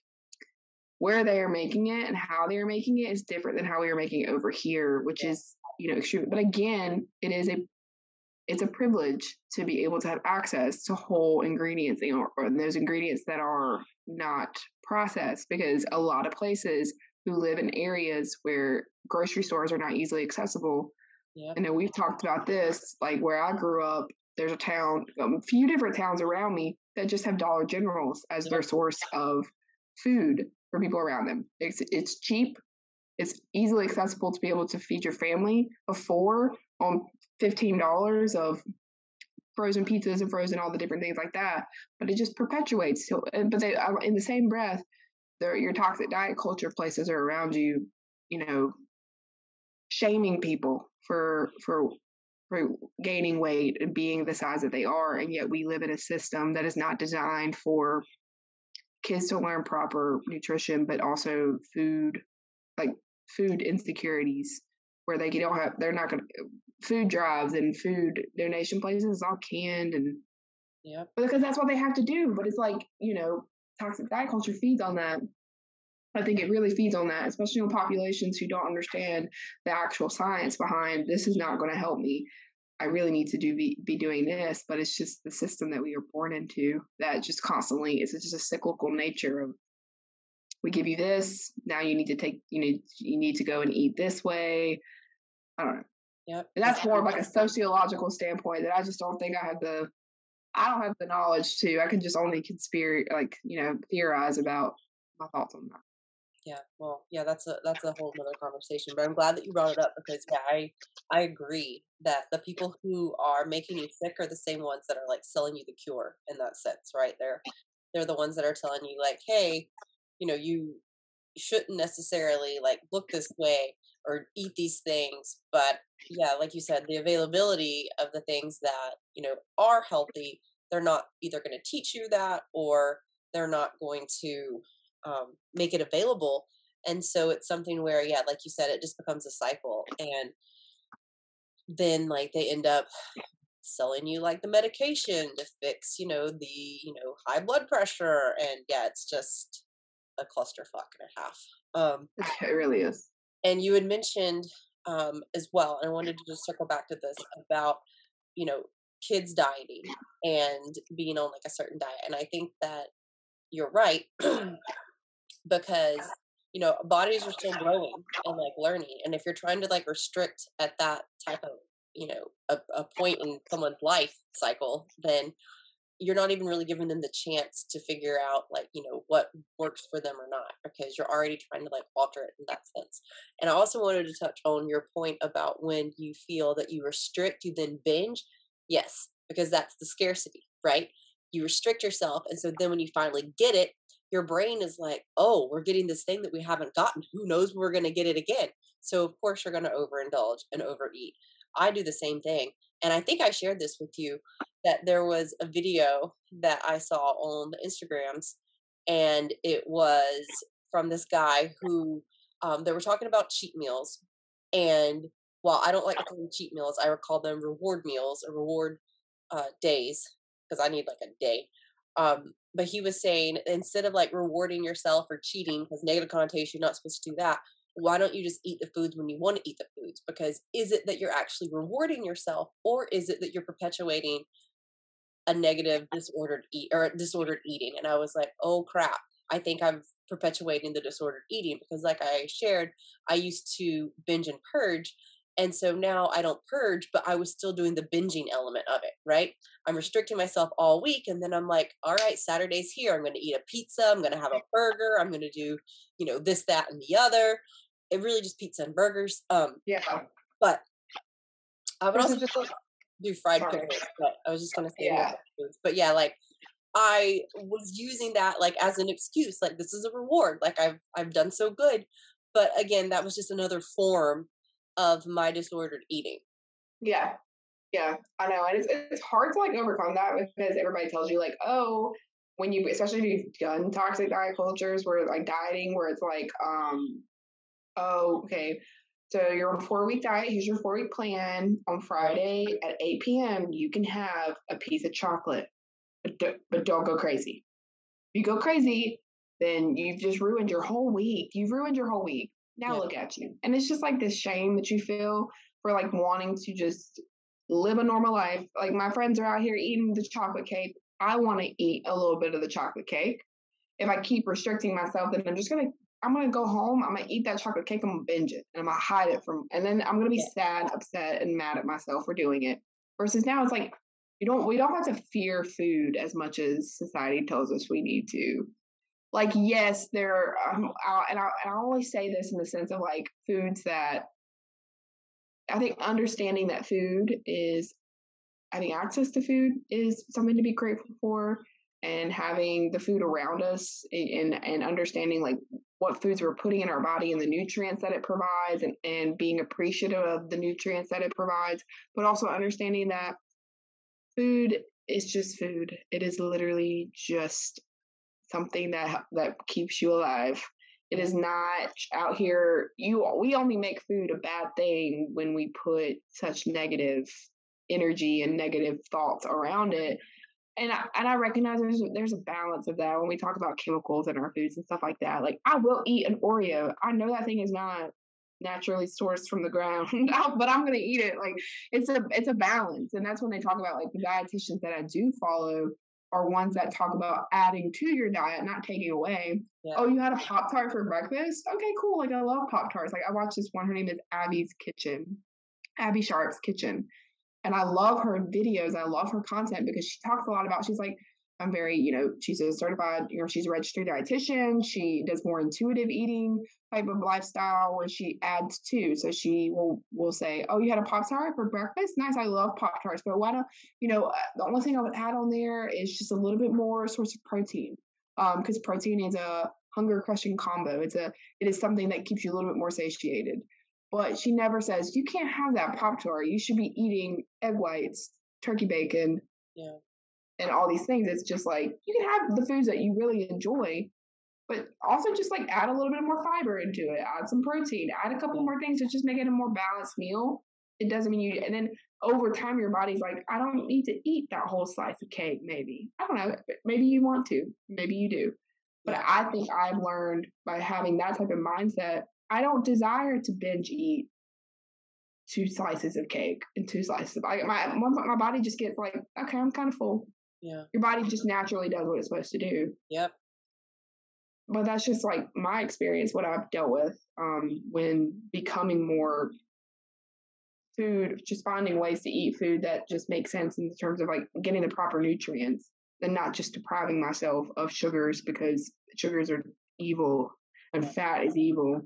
where they are making it and how they are making it is different than how we are making it over here, which is you know extreme but again it is a it's a privilege to be able to have access to whole ingredients or those ingredients that are not processed because a lot of places who live in areas where grocery stores are not easily accessible yeah. I know we've talked about this like where I grew up there's a town a few different towns around me that just have Dollar Generals as their source of food for people around them it's it's cheap it's easily accessible to be able to feed your family four on $15 of frozen pizzas and frozen all the different things like that. But it just perpetuates. So, but they, uh, in the same breath, your toxic diet culture places are around you, you know, shaming people for for for gaining weight and being the size that they are, and yet we live in a system that is not designed for kids to learn proper nutrition, but also food, like food insecurities where they don't have they're not going to food drives and food donation places all canned and yeah because that's what they have to do but it's like you know toxic diet culture feeds on that. I think it really feeds on that especially on populations who don't understand the actual science behind this is not going to help me i really need to do be, be doing this but it's just the system that we are born into that just constantly it's just a cyclical nature of we give you this now you need to take you need you need to go and eat this way i don't know Yep. And that's more of like a sociological standpoint that I just don't think I have the I don't have the knowledge to. I can just only conspire like, you know, theorize about my thoughts on that. Yeah, well, yeah, that's a that's a whole other conversation. But I'm glad that you brought it up because yeah, I I agree that the people who are making you sick are the same ones that are like selling you the cure in that sense, right? They're they're the ones that are telling you like, hey, you know, you shouldn't necessarily like look this way or eat these things, but yeah, like you said, the availability of the things that, you know, are healthy, they're not either going to teach you that or they're not going to um, make it available. And so it's something where, yeah, like you said, it just becomes a cycle. And then like they end up selling you like the medication to fix, you know, the, you know, high blood pressure. And yeah, it's just a clusterfuck and a half. Um, it really is. And you had mentioned um, as well, and I wanted to just circle back to this about, you know, kids dieting and being on like a certain diet. And I think that you're right because you know bodies are still ah. growing and like learning and if you're trying to like restrict at that type of you know a, a point in someone's life cycle then you're not even really giving them the chance to figure out like you know what works for them or not because you're already trying to like alter it in that sense. And i also wanted to touch on your point about when you feel that you restrict you then binge. Yes because that's the scarcity right? You restrict yourself and so then when you finally get it your brain is like oh we're getting this thing that we haven't gotten. Who knows we're going to get it again? So of course you're going to overindulge and overeat. I do the same thing and i think i shared this with you that there was a video that i saw on the instagrams and it was from this guy who um, they were talking about cheat meals and while i don't like to call them cheat meals i would call them reward meals or reward uh, days because I need like a day. Um, but he was saying instead of like rewarding yourself or cheating, because negative connotation, you're not supposed to do that. Why don't you just eat the foods when you want to eat the foods? Because is it that you're actually rewarding yourself, or is it that you're perpetuating a negative disordered eat or disordered eating? And I was like, oh crap, I think I'm perpetuating the disordered eating because, like I shared, I used to binge and purge, and so now I don't purge, but I was still doing the binging element of it, right? I'm restricting myself all week. And then I'm like, all right, Saturday's here. I'm going to eat a pizza. I'm going to have a burger. I'm going to do, you know, this, that, and the other. It really just pizza and burgers. Um, yeah. But I would also just do fried pickles. But I was just going to say, yeah. But yeah, like I was using that like as an excuse. Like this is a reward. Like I've I've done so good. But again, that was just another form of my disordered eating. Yeah. Yeah, I know. And it's, it's hard to like overcome that because everybody tells you like, oh, when you, especially if you've done toxic diet cultures where like dieting, where it's like, um, oh, okay, so you're on a four week diet. Here's your four week plan. On Friday at 8 p.m., you can have a piece of chocolate, but, do, but don't go crazy. If you go crazy, then you've just ruined your whole week. You've ruined your whole week. Now yeah. look at you. And it's just like this shame that you feel for like wanting to just live a normal life. Like my friends are out here eating the chocolate cake. I want to eat a little bit of the chocolate cake. If I keep restricting myself, then I'm just gonna I'm gonna go home. I'm gonna eat that chocolate cake. I'm gonna binge it, and I'm gonna hide it from. And then I'm gonna be sad, upset, and mad at myself for doing it. Versus now, it's like you don't. We don't have to fear food as much as society tells us we need to like yes there um, i and I, I always say this in the sense of like foods that i think understanding that food is having access to food is something to be grateful for and having the food around us and and understanding like what foods we're putting in our body and the nutrients that it provides and, and being appreciative of the nutrients that it provides but also understanding that food is just food. It is literally just something that that keeps you alive. It is mm-hmm. not out here. You we only make food a bad thing when we put such negative energy and negative thoughts around it. And I, and I recognize there's there's a balance of that when we talk about chemicals in our foods and stuff like that. Like I will eat an Oreo. I know that thing is not naturally sourced from the ground, but I'm gonna eat it. Like it's a it's a balance, and that's when they talk about like the dietitians that I do follow are ones that talk about adding to your diet, not taking away. Yeah. Oh, you had a Pop Tart for breakfast? Okay, cool. Like I love Pop Tarts. Like I watched this one, her name is Abbey's Kitchen, Abbey Sharp's Kitchen. And I love her videos. I love her content because she talks a lot about, she's like, I'm very, you know, she's a certified, you know, she's a registered dietitian. She does more intuitive eating type of lifestyle where she adds to. So she will will say, "Oh, you had a pop tart for breakfast? Nice. I love pop tarts, but why don't you know? Uh, the only thing I would add on there is just a little bit more source of protein, um, because protein is a hunger crushing combo. It's a it is something that keeps you a little bit more satiated. But she never says you can't have that pop tart. You should be eating egg whites, turkey bacon, yeah, and all these things. It's just like you can have the foods that you really enjoy, but also just like add a little bit more fiber into it, add some protein, add a couple more things to just make it a more balanced meal. It doesn't mean you, and then over time, your body's like, I don't need to eat that whole slice of cake, maybe. I don't know. Maybe you want to, maybe you do. But I think I've learned by having that type of mindset, I don't desire to binge eat two slices of cake and two slices of my my my body just gets like, okay, I'm kind of full. Yeah. Your body just naturally does what it's supposed to do. Yep. But that's just like my experience, what I've dealt with um, when becoming more food, just finding ways to eat food that just makes sense in terms of like getting the proper nutrients and not just depriving myself of sugars because sugars are evil and fat is evil.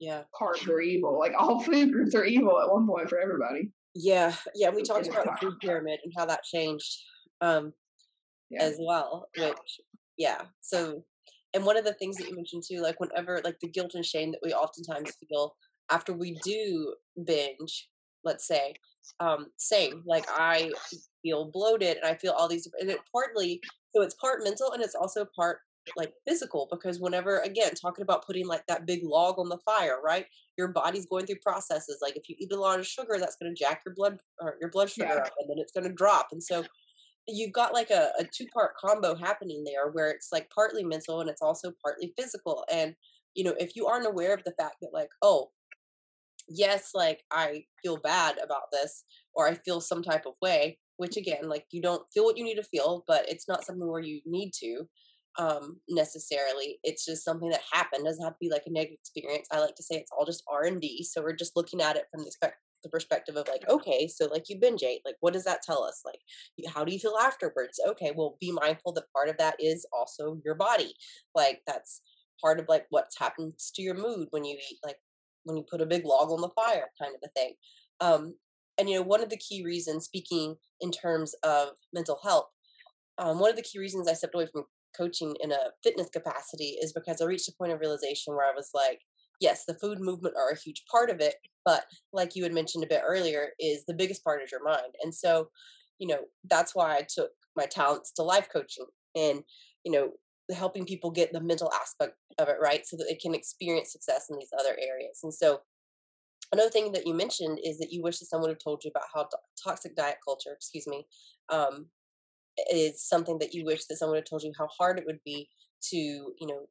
Yeah. Carbs are evil. Like all food groups are evil at one point for everybody. Yeah. Yeah. We talked about the food pyramid and how that changed um, yeah. as well, which, yeah. So, and one of the things that you mentioned too, like whenever, like the guilt and shame that we oftentimes feel after we do binge, let's say, um, same. Like I feel bloated and I feel all these, and it partly, so it's part mental and it's also part like physical because whenever again talking about putting like that big log on the fire right your body's going through processes like if you eat a lot of sugar that's going to jack your blood or your blood sugar yeah. up and then it's going to drop and so you've got like a, a two part combo happening there where it's like partly mental and it's also partly physical and you know if you aren't aware of the fact that like oh yes like i feel bad about this or i feel some type of way which again like you don't feel what you need to feel but it's not something where you need to um necessarily. It's just something that happened it doesn't have to be like a negative experience. I like to say it's all just r&d so we're just looking at it from the the perspective of like okay so like you binge ate like what does that tell us? Like how do you feel afterwards? Okay well be mindful that part of that is also your body. Like that's part of like what happens to your mood when you eat like when you put a big log on the fire kind of a thing. Um and you know one of the key reasons speaking in terms of mental health um, one of the key reasons i stepped away from coaching in a fitness capacity is because i reached a point of realization where i was like yes, the food movement are a huge part of it, but like you had mentioned a bit earlier, is the biggest part is your mind. And so, you know, that's why I took my talents to life coaching and, you know, helping people get the mental aspect of it right so that they can experience success in these other areas. And so, another thing that you mentioned is that you wish that someone had told you about how toxic diet culture, excuse me, um, is something that you wish that someone had told you how hard it would be to, you know,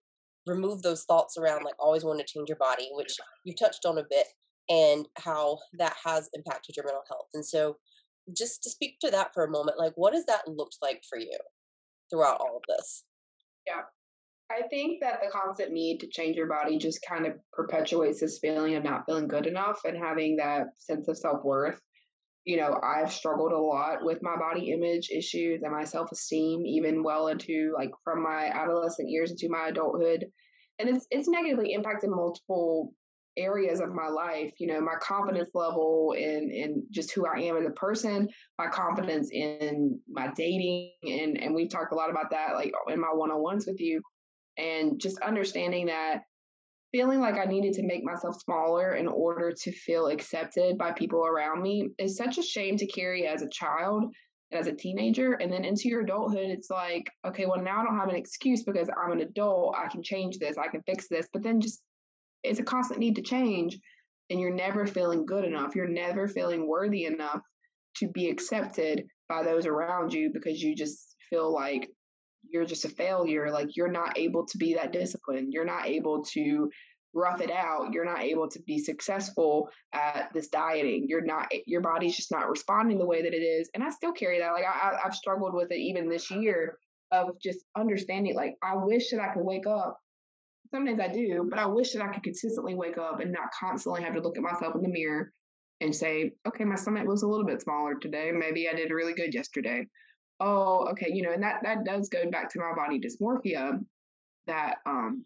remove those thoughts around like always wanting to change your body, which you touched on a bit, and how that has impacted your mental health. And so, just to speak to that for a moment, like what has that looked like for you throughout all of this? Yeah. I think that the constant need to change your body just kind of perpetuates this feeling of not feeling good enough and having that sense of self worth. You know, I've struggled a lot with my body image issues and my self esteem, even well into like from my adolescent years into my adulthood. And it's it's negatively impacted multiple areas of my life you know my confidence level and and just who i am as a person my confidence in my dating and and we've talked a lot about that like in my one-on-ones with you. And just understanding that feeling like i needed to make myself smaller in order to feel accepted by people around me is such a shame to carry as a child and as a teenager. And then into your adulthood it's like okay well now i don't have an excuse because i'm an adult. I can change this. I can fix this. But then just it's a constant need to change and you're never feeling good enough. You're never feeling worthy enough to be accepted by those around you because you just feel like you're just a failure like you're not able to be that disciplined you're not able to rough it out, you're not able to be successful at this dieting. You're not, eh, your body's just not responding the way that it is. And I still carry that. Like I, I've struggled with it even this year of just understanding. Like I wish that I could wake up. some days I do, but I wish that I could consistently wake up and not constantly have to look at myself in the mirror and say, okay, my stomach was a little bit smaller today. Maybe I did really good yesterday. Oh, okay, you know, and that that does go back to my body dysmorphia that um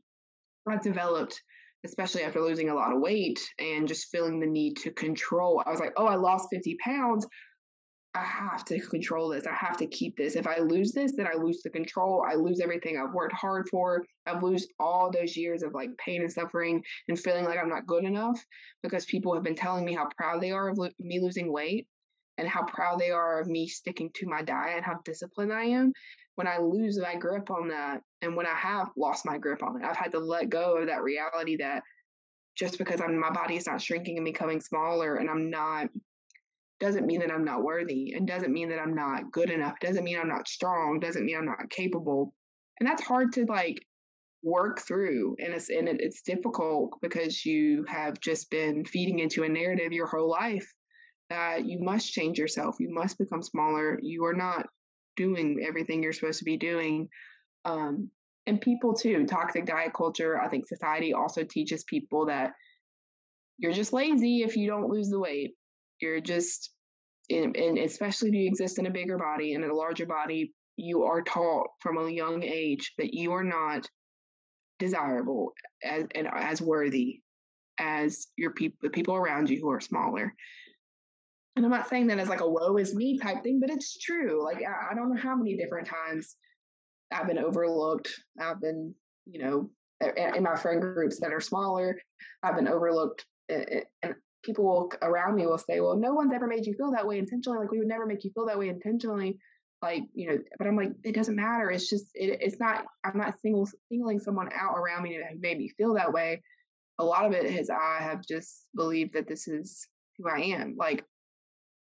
I developed especially after losing a lot of weight and just feeling the need to control. I was like, oh, I lost 50 pounds. I have to control this. I have to keep this. If I lose this, then I lose the control. I lose everything I've worked hard for. I've lose all those years of like pain and suffering and feeling like I'm not good enough because people have been telling me how proud they are of lo- me losing weight and how proud they are of me sticking to my diet and how disciplined I am. When I lose my grip on that and when I have lost my grip on it, I've had to let go of that reality that just because I'm my body is not shrinking and becoming smaller and I'm not doesn't mean that I'm not worthy and doesn't mean that I'm not good enough, doesn't mean I'm not strong, doesn't mean I'm not capable. And that's hard to like work through and it's and it, it's difficult because you have just been feeding into a narrative your whole life that you must change yourself, you must become smaller, you are not doing everything you're supposed to be doing. Um, and people too, toxic diet culture, I think society also teaches people that you're just lazy if you don't lose the weight you're just, and especially if you exist in a bigger body and in a larger body, you are taught from a young age that you are not desirable as and as worthy as your the people around you who are smaller. And I'm not saying that as like a woe is me type thing, but it's true. Like I, I don't know how many different times I've been overlooked. I've been, you know, in my friend groups that are smaller, I've been overlooked and people will, around me will say, well, no one's ever made you feel that way intentionally. Like we would never make you feel that way intentionally. Like, you know, but I'm like, it doesn't matter. It's just, it, it's not, I'm not single, singling someone out around me that made me feel that way. A lot of it is I have just believed that this is who I am. Like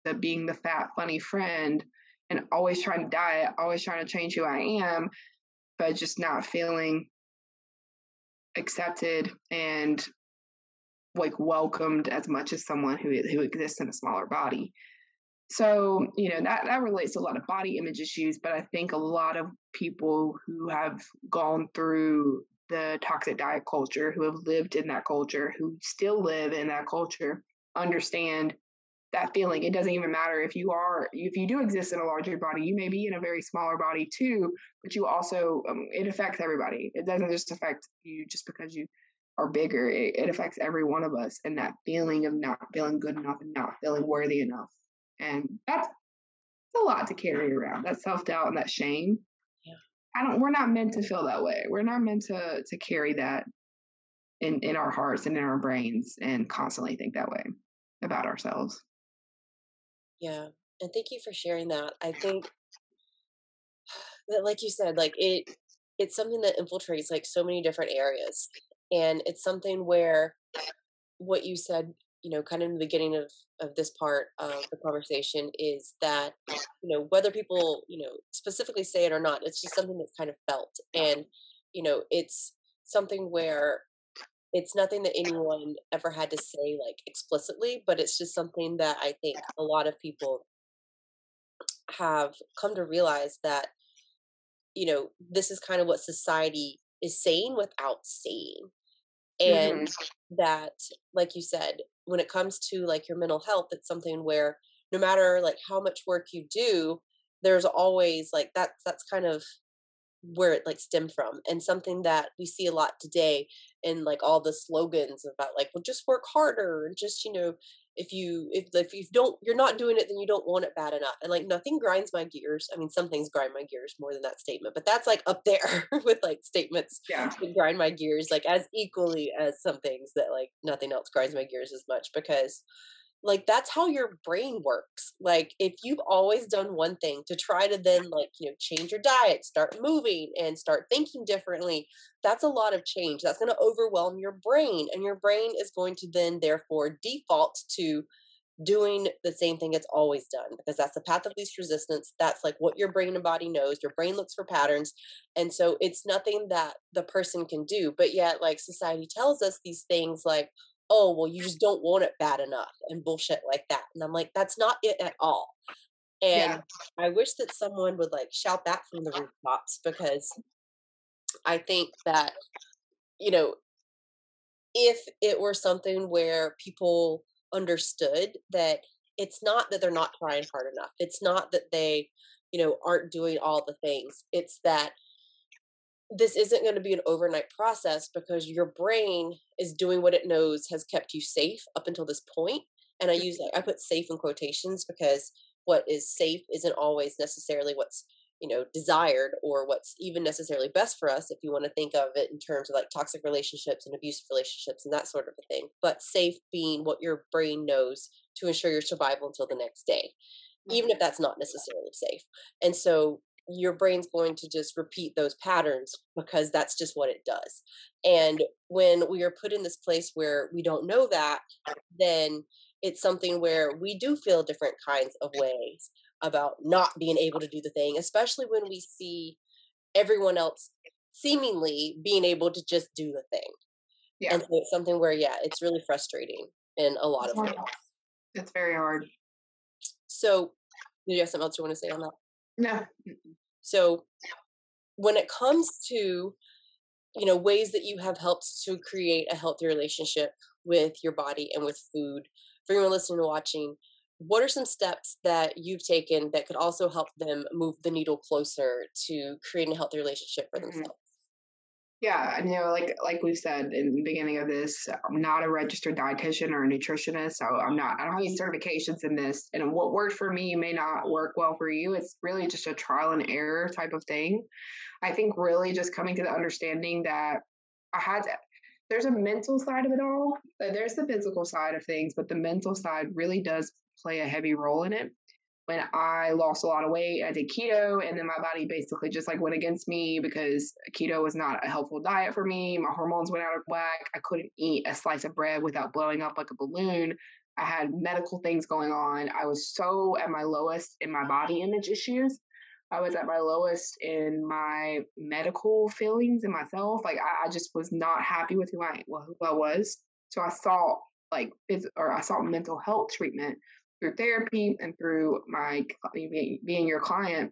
the being the fat, funny friend and always trying to diet, always trying to change who I am, but just not feeling accepted and like welcomed as much as someone who who exists in a smaller body. So, you know, that, that relates to a lot of body image issues, but I think a lot of people who have gone through the toxic diet culture, who have lived in that culture, who still live in that culture, understand that feeling. It doesn't even matter if you are, if you do exist in a larger body, you may be in a very smaller body too, but you also, um, it affects everybody. It doesn't just affect you just because you are bigger. It, it affects every one of us, and that feeling of not feeling good enough and not feeling worthy enough, and that's a lot to carry around. That self doubt and that shame. Yeah. I don't. We're not meant to feel that way. We're not meant to to carry that in in our hearts and in our brains and constantly think that way about ourselves. Yeah, and thank you for sharing that. I think that, like you said, like it it's something that infiltrates like so many different areas and it's something where what you said you know kind of in the beginning of of this part of the conversation is that you know whether people you know specifically say it or not it's just something that's kind of felt and you know it's something where it's nothing that anyone ever had to say like explicitly but it's just something that i think a lot of people have come to realize that you know this is kind of what society is saying without saying and mm-hmm. that like you said when it comes to like your mental health it's something where no matter like how much work you do there's always like that's that's kind of where it like stemmed from and something that we see a lot today in like all the slogans about like well just work harder and just you know if you if if you don't you're not doing it then you don't want it bad enough and like nothing grinds my gears i mean some things grind my gears more than that statement but that's like up there with like statements yeah. that grind my gears like as equally as some things that like nothing else grinds my gears as much because like that's how your brain works like if you've always done one thing to try to then like you know change your diet start moving and start thinking differently that's a lot of change that's going to overwhelm your brain and your brain is going to then therefore default to doing the same thing it's always done because that's the path of least resistance that's like what your brain and body knows your brain looks for patterns and so it's nothing that the person can do but yet like society tells us these things like oh, well, you just don't want it bad enough and bullshit like that. And I'm like, that's not it at all. And yeah. I wish that someone would like shout that from the rooftops because I think that, you know, if it were something where people understood that it's not that they're not trying hard enough, it's not that they you know, aren't doing all the things. It's that this isn't going to be an overnight process because your brain is doing what it knows has kept you safe up until this point. And I mm-hmm. use I put safe in quotations because what is safe isn't always necessarily what's you know desired or what's even necessarily best for us if you want to think of it in terms of like toxic relationships and abusive relationships and that sort of a thing but safe being what your brain knows to ensure your survival until the next day even if mm-hmm. that's not necessarily safe and so your brain's going to just repeat those patterns because that's just what it does and when we are put in this place where we don't know that then it's something where we do feel different kinds of ways about not being able to do the thing, especially when we see everyone else seemingly being able to just do the thing. Yeah. And so it's something where, yeah, it's really frustrating in a lot it's of ways. It's very hard. So, do you have something else you want to say on that? No. So, when it comes to, you know, ways that you have helped to create a healthy relationship with your body and with food, for anyone listening and watching, what are some steps that you've taken that could also help them move the needle closer to creating a healthy relationship for mm-hmm. themselves? Yeah, you know, like like we said in the beginning of this, I'm not a registered dietitian or a nutritionist, so I'm not. I don't have any certifications in this, and what worked for me may not work well for you. It's really just a trial and error type of thing. I think really just coming to the understanding that I had to, there's a mental side of it all. Uh, there's the physical side of things, but the mental side really does play a heavy role in it. When I lost a lot of weight, I did keto, and then my body basically just like went against me because keto was not a helpful diet for me. My hormones went out of whack. I couldn't eat a slice of bread without blowing up like a balloon. I had medical things going on. I was so at my lowest in my body image issues. I was at my lowest in my medical feelings in myself. Like I, I just was not happy with who I who I was. So I sought like or I sought mental health treatment through therapy and through my being your client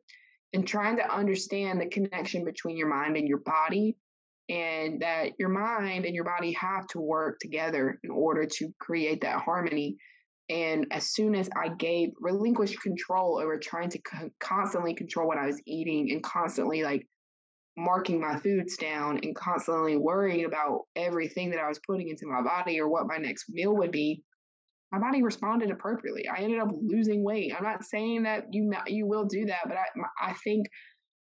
and trying to understand the connection between your mind and your body and that your mind and your body have to work together in order to create that harmony. And as soon as i gave relinquished control over trying to co- constantly control what i was eating and constantly like marking my foods down and constantly worrying about everything that i was putting into my body or what my next meal would be my body responded appropriately. I ended up losing weight. I'm not saying that you you will do that, but I I think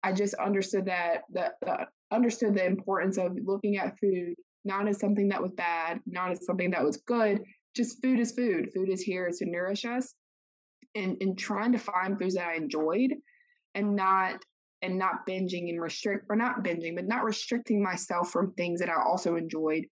I just understood that the, the understood the importance of looking at food not as something that was bad, not as something that was good. Just food is food. Food is here to nourish us, and and trying to find foods that I enjoyed, and not and not binging and restrict or not binging, but not restricting myself from things that I also enjoyed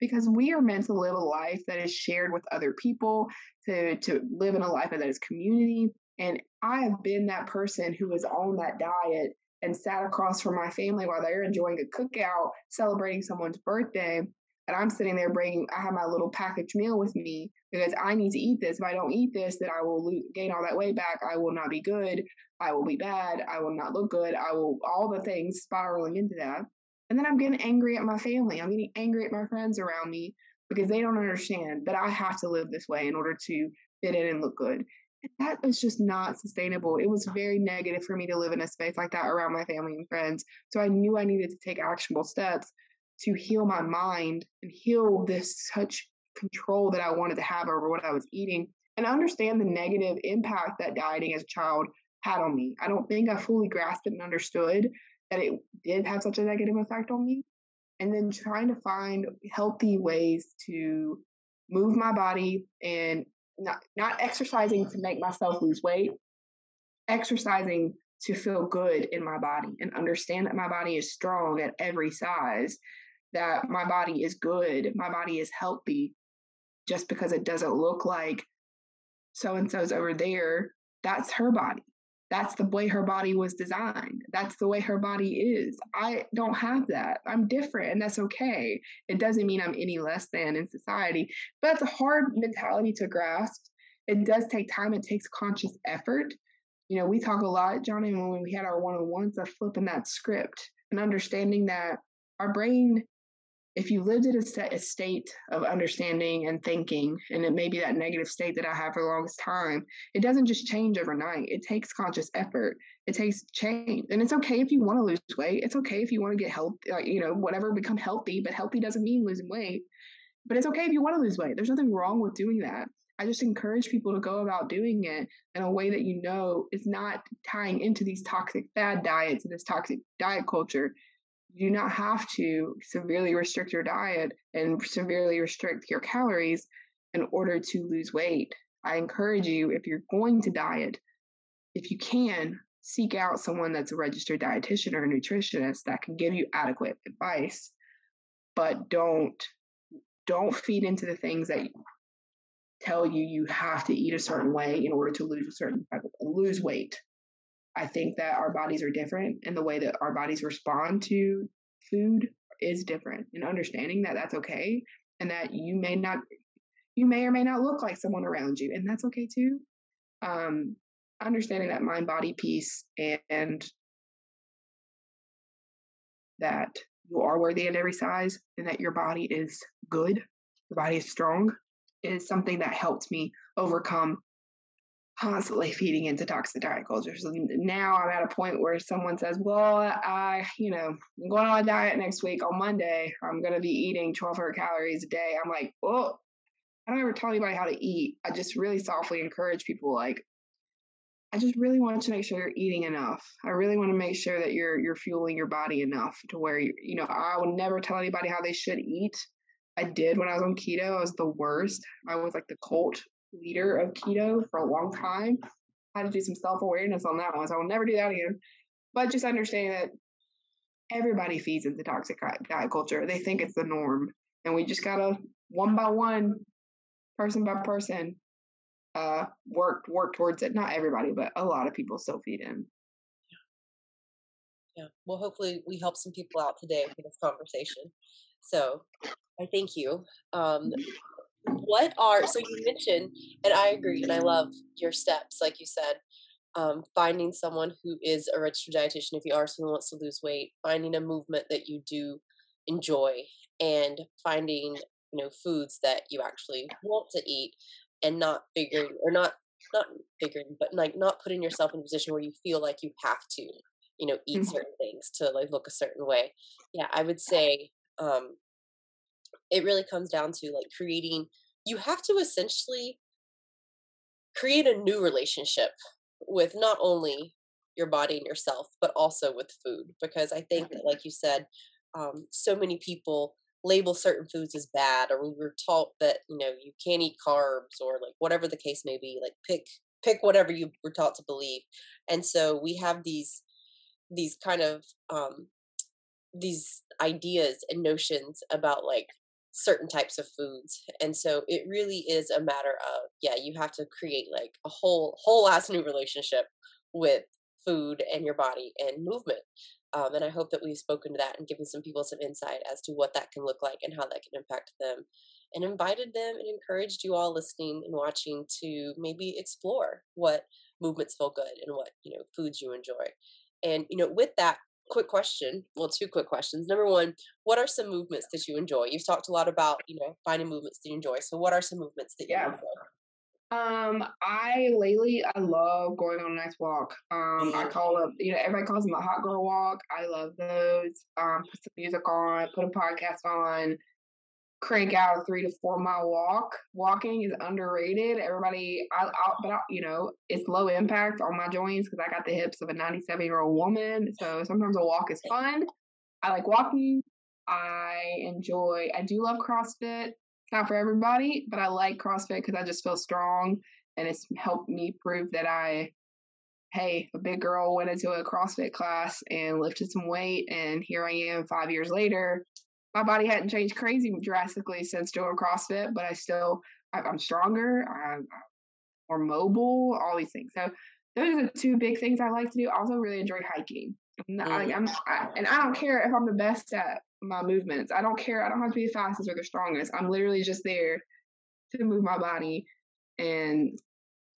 because we are meant to live a life that is shared with other people, to, to live in a life that is community. And I have been that person who was on that diet and sat across from my family while they're enjoying a cookout, celebrating someone's birthday. And I'm sitting there bringing, I have my little packaged meal with me because I need to eat this. If I don't eat this, then I will gain all that weight back. I will not be good. I will be bad. I will not look good. I will, all the things spiraling into that. And then I'm getting angry at my family. I'm getting angry at my friends around me because they don't understand that I have to live this way in order to fit in and look good. And that was just not sustainable. It was very negative for me to live in a space like that around my family and friends. So I knew I needed to take actionable steps to heal my mind and heal this such control that I wanted to have over what I was eating and understand the negative impact that dieting as a child had on me. I don't think I fully grasped it and understood that it did have such a negative effect on me. And then trying to find healthy ways to move my body and not, not exercising to make myself lose weight, exercising to feel good in my body and understand that my body is strong at every size, that my body is good, my body is healthy. Just because it doesn't look like so and so's over there, that's her body that's the way her body was designed. That's the way her body is. I don't have that. I'm different, and that's okay. It doesn't mean I'm any less than in society, but it's a hard mentality to grasp. It does take time, it takes conscious effort. You know, we talk a lot, Johnna, when we had our one on ones of flipping that script and understanding that our brain if you lived in a, a state of understanding and thinking, and it may be that negative state that I have for the longest time, it doesn't just change overnight. It takes conscious effort. It takes change, and it's okay if you want to lose weight. It's okay if you want to get healthy, like, you know, whatever, become healthy. But healthy doesn't mean losing weight. But it's okay if you want to lose weight. There's nothing wrong with doing that. I just encourage people to go about doing it in a way that you know is not tying into these toxic fad diets and this toxic diet culture you do not have to severely restrict your diet and severely restrict your calories in order to lose weight. I encourage you, if you're going to diet, if you can, seek out someone that's a registered dietitian or a nutritionist that can give you adequate advice. But don't don't feed into the things that tell you you have to eat a certain way in order to lose a certain lose weight. I think that our bodies are different and the way that our bodies respond to food is different and understanding that that's okay and that you may not you may or may not look like someone around you and that's okay too. Um understanding that mind body piece and that you are worthy in every size and that your body is good your body is strong is something that helped me overcome constantly feeding into toxic diet culture. So now I'm at a point where someone says, Well, I, you know, I'm going on a diet next week on Monday. I'm going to be eating 1,200 calories a day. I'm like, Well, I don't ever tell anybody how to eat. I just really softly encourage people, like, I just really want to make sure you're eating enough. I really want to make sure that you're you're fueling your body enough to where you you know I would never tell anybody how they should eat. I did when I was on keto. I was the worst. I was like the cult leader of keto for a long time. I had to do some self awareness on that one, so I will never do that again. But just understanding that everybody feeds into toxic diet culture. They think it's the norm, and we just gotta one by one, person by person, uh, work work towards it. Not everybody, but a lot of people still feed in. Yeah. Well, hopefully we help some people out today with this conversation. So I thank you. Um, what are so you mentioned and i agree and i love your steps like you said um, finding someone who is a registered dietitian if you are someone who wants to lose weight finding a movement that you do enjoy and finding you know foods that you actually want to eat and not figuring or not not figuring but like not putting yourself in a position where you feel like you have to you know eat mm-hmm. certain things to like look a certain way yeah i would say um it really comes down to like creating you have to essentially create a new relationship with not only your body and yourself but also with food because i think that like you said um, so many people label certain foods as bad or we were taught that you know you can't eat carbs or like whatever the case may be like pick pick whatever you were taught to believe. And so we have these these kind of um these ideas and notions about like certain types of foods and so it really is a matter of yeah you have to create like a whole whole ass new relationship with food and your body and movement um, and i hope that we've spoken to that and given some people some insight as to what that can look like and how that can impact them and invited them and encouraged you all listening and watching to maybe explore what movements feel good and what you know foods you enjoy and you know with that quick question. Well, two quick questions. Number one, what are some movements that you enjoy? You've talked a lot about, you know, finding movements that you enjoy. So what are some movements that you yeah. enjoy? Um, I lately I love going on a nice walk. Um, I call it you know everybody calls them a hot girl walk. I love those. Um, put some music on, put a podcast on, crank out a three to four mile walk. Walking is underrated. Everybody, I, I but I, you know, it's low impact on my joints because I got the hips of a 97 year old woman. So sometimes a walk is fun. I like walking. I enjoy. I do love CrossFit. Not for everybody, but I like CrossFit because I just feel strong, and it's helped me prove that I. Hey, a big girl went into a CrossFit class and lifted some weight, and here I am five years later my body hadn't changed crazy drastically since doing CrossFit, but I still I'm stronger, I'm more mobile, all these things. So those are the two big things I like to do. I also really enjoy hiking. And I, mm. am I, and I don't care if I'm the best at my movements. I don't care. I don't have to be the fastest or the strongest. I'm literally just there to move my body. And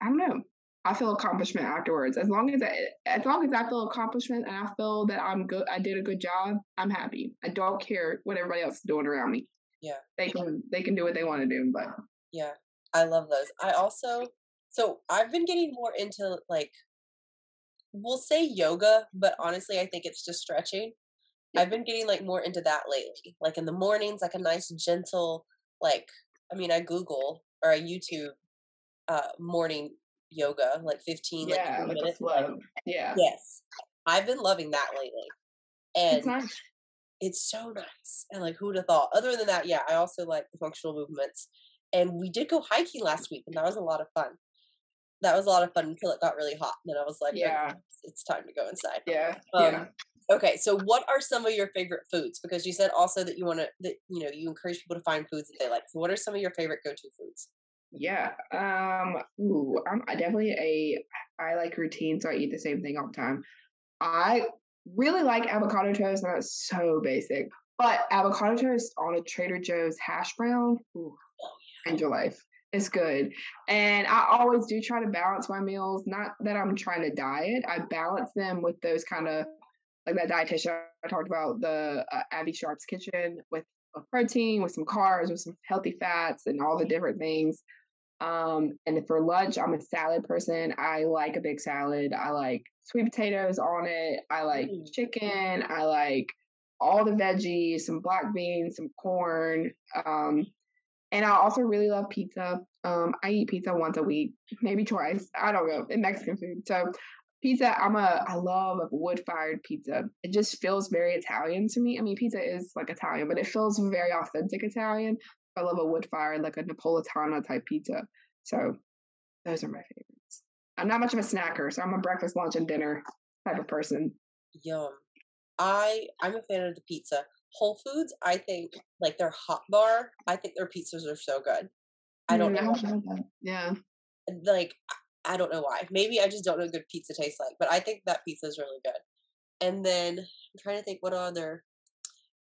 I don't know. I feel accomplishment afterwards. As long as I, as long as I feel accomplishment and I feel that I'm good, I did a good job. I'm happy. I don't care what everybody else is doing around me. Yeah, they can they can do what they want to do. But yeah, I love those. I also so I've been getting more into like we'll say yoga, but honestly, I think it's just stretching. I've been getting like more into that lately. Like in the mornings, like a nice gentle, like I mean, I Google or I YouTube uh morning yoga, like 15 yeah, like minutes. Like, yeah. Yes. I've been loving that lately. And it's, nice. it's so nice. And like who'd have thought? Other than that, yeah, I also like the functional movements. And we did go hiking last week and that was a lot of fun. That was a lot of fun until it got really hot. And then I was like, yeah, okay, it's time to go inside. Yeah. Um, yeah. Okay, so what are some of your favorite foods? Because you said also that you want to that you know you encourage people to find foods that they like. So what are some of your favorite go-to foods? Yeah. Um. Ooh, I'm definitely a. I like routine, so I eat the same thing all the time. I really like avocado toast, and that's so basic. But avocado toast on a Trader Joe's hash brown, ooh, end your life. It's good. And I always do try to balance my meals. Not that I'm trying to diet. I balance them with those kind of like that dietitian I talked about, the uh, Abbey Sharp's kitchen with a protein, with some carbs, with some healthy fats, and all the different things. Um, and for lunch, I'm a salad person. I like a big salad. I like sweet potatoes on it. I like mm. chicken. I like all the veggies, some black beans, some corn. Um, and I also really love pizza. Um, I eat pizza once a week, maybe twice. I don't know, in Mexican food. So pizza, I'm a I love wood fired pizza. It just feels very Italian to me. I mean, pizza is like Italian, but it feels very authentic Italian. I love a wood fired, like a Napolitana type pizza. So those are my favorites. I'm not much of a snacker, so I'm a breakfast, lunch, and dinner type of person. Yum. I I'm a fan of the pizza. Whole Foods, I think like their hot bar, I think their pizzas are so good. I don't mm, know. Yeah. Like I don't know why. Maybe I just don't know what good pizza tastes like, but I think that pizza is really good. And then I'm trying to think what other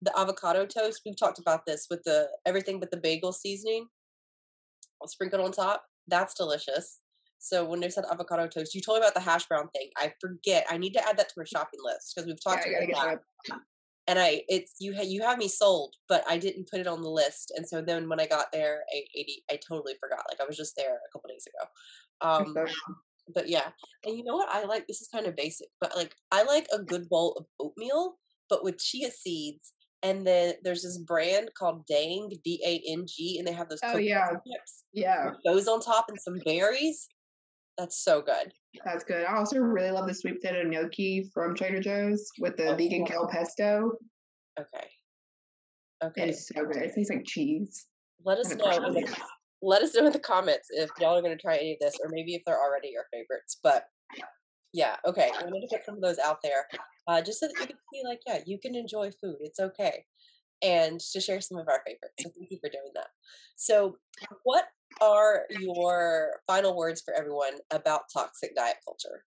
the avocado toast. We've talked about this with the everything but the bagel seasoning sprinkled on top. That's delicious. So when they said avocado toast, you told me about the hash brown thing. I forget. I need to add that to my shopping list because we've talked yeah, about that. And I, it's you. Ha, you have me sold, but I didn't put it on the list. And so then when I got there, I, I, I totally forgot. Like I was just there a couple days ago. Um, but yeah, and you know what I like? This is kind of basic, but like I like a good bowl of oatmeal, but with chia seeds. And then there's this brand called Dang D A N G, and they have those oh yeah chips. yeah those on top and some berries. That's so good. That's good. I also really love the sweet potato gnocchi from Trader Joe's with the oh, vegan kale pesto. Okay. Okay. It's so good. It tastes like cheese. Let us know let us know in the comments if y'all are going to try any of this or maybe if they're already your favorites. But yeah, okay. I'm going to put some of those out there uh, just so that you can see, like, yeah, you can enjoy food. It's okay. And to share some of our favorites. So thank you for doing that. So, what are your final words for everyone about toxic diet culture?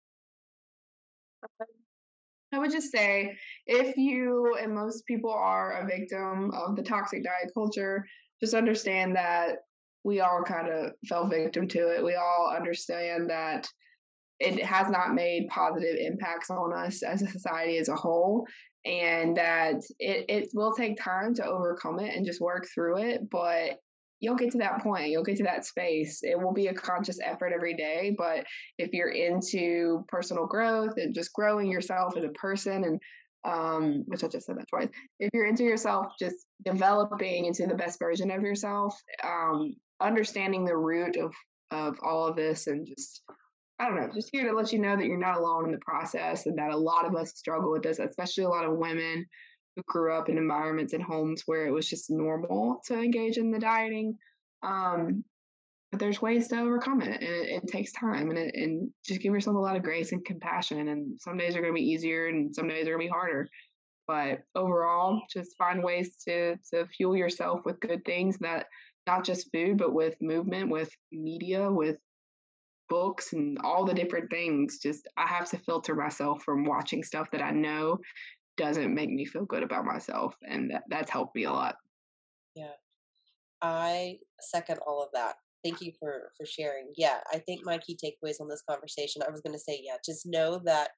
I would just say if you and most people are a victim of the toxic diet culture, just understand that we all kind of fell victim to it. We all understand that it has not made positive impacts on us as a society as a whole and that it, it will take time to overcome it and just work through it but you'll get to that point you'll get to that space it will be a conscious effort every day but if you're into personal growth and just growing yourself as a person and um, which I just said that twice. If you're into yourself, just developing into the best version of yourself, um, understanding the root of of all of this and just I don't know, just here to let you know that you're not alone in the process and that a lot of us struggle with this, especially a lot of women who grew up in environments and homes where it was just normal to engage in the dieting. Um, but there's ways to overcome it, and it, it takes time, and, it, and just give yourself a lot of grace and compassion. And some days are going to be easier, and some days are going to be harder. But overall, just find ways to to fuel yourself with good things that not just food, but with movement, with media, with books and all the different things. Just I have to filter myself from watching stuff that I know doesn't make me feel good about myself. And that, that's helped me a lot. Yeah. I second all of that. thank you for for sharing. Yeah, I think my key takeaways on this conversation. I was going to say, yeah, just know that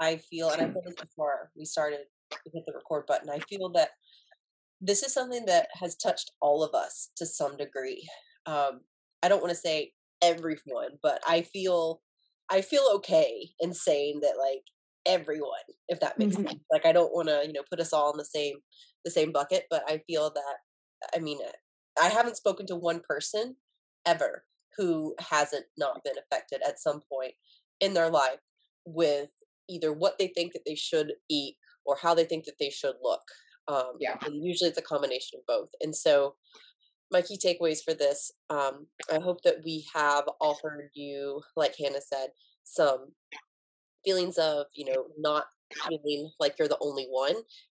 I feel, and I said this before we started to hit the record button. I feel that this is something that has touched all of us to some degree. Um, I don't want to say everyone, but I feel I feel okay in saying that like everyone, if that makes mm-hmm. sense. Like I don't want to, you know, put us all in the same the same bucket, but I feel that I mean, I haven't spoken to one person ever who hasn't not been affected at some point in their life with either what they think that they should eat or how they think that they should look. Um, yeah. And usually it's a combination of both. And so, my key takeaways for this um, I hope that we have offered you, like Hannah said, some feelings of, you know, not feeling like you're the only one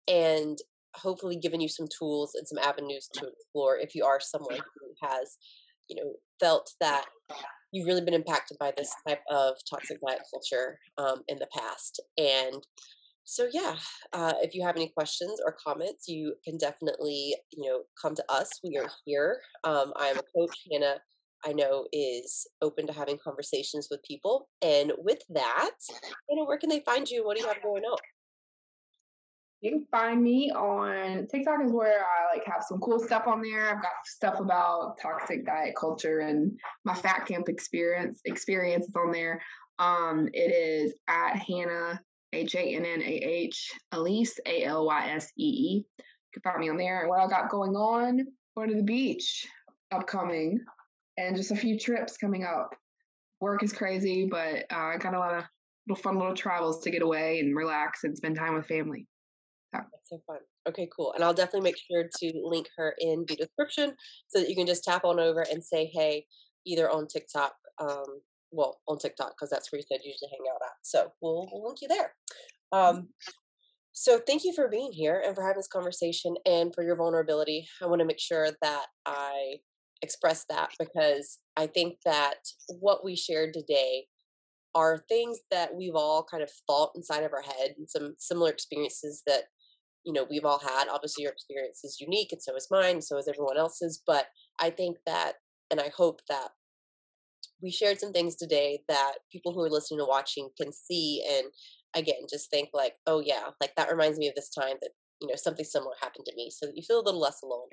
and hopefully given you some tools and some avenues to explore if you are someone who has you know felt that you've really been impacted by this type of toxic diet culture um, in the past. And so yeah uh, if you have any questions or comments you can definitely you know come to us we are here um, i'm a coach hannah i know is open to having conversations with people and with that you know where can they find you what do you have going on you can find me on TikTok is where I like have some cool stuff on there. I've got stuff about toxic diet culture and my fat camp experience experiences on there. Um, it is at Hannah H A N N A H Alysee A L Y S E E. You can find me on there. And what I got going on, going to the beach upcoming, and just a few trips coming up. Work is crazy, but uh, I got a lot of little fun little travels to get away and relax and spend time with family. That's so fun. Okay, cool. And I'll definitely make sure to link her in the description so that you can just tap on over and say hey, either on TikTok, um, well, on TikTok, because that's where you said you usually hang out at. So we'll, we'll link you there. Mm-hmm. Um, so thank you for being here and for having this conversation and for your vulnerability. I want to make sure that I express that because I think that what we shared today are things that we've all kind of thought inside of our head and some similar experiences that you know we've all had obviously your experience is unique and so is mine so is everyone else's but i think that and i hope that we shared some things today that people who are listening and watching can see and again just think like oh yeah like that reminds me of this time that you know something similar happened to me so that you feel a little less alone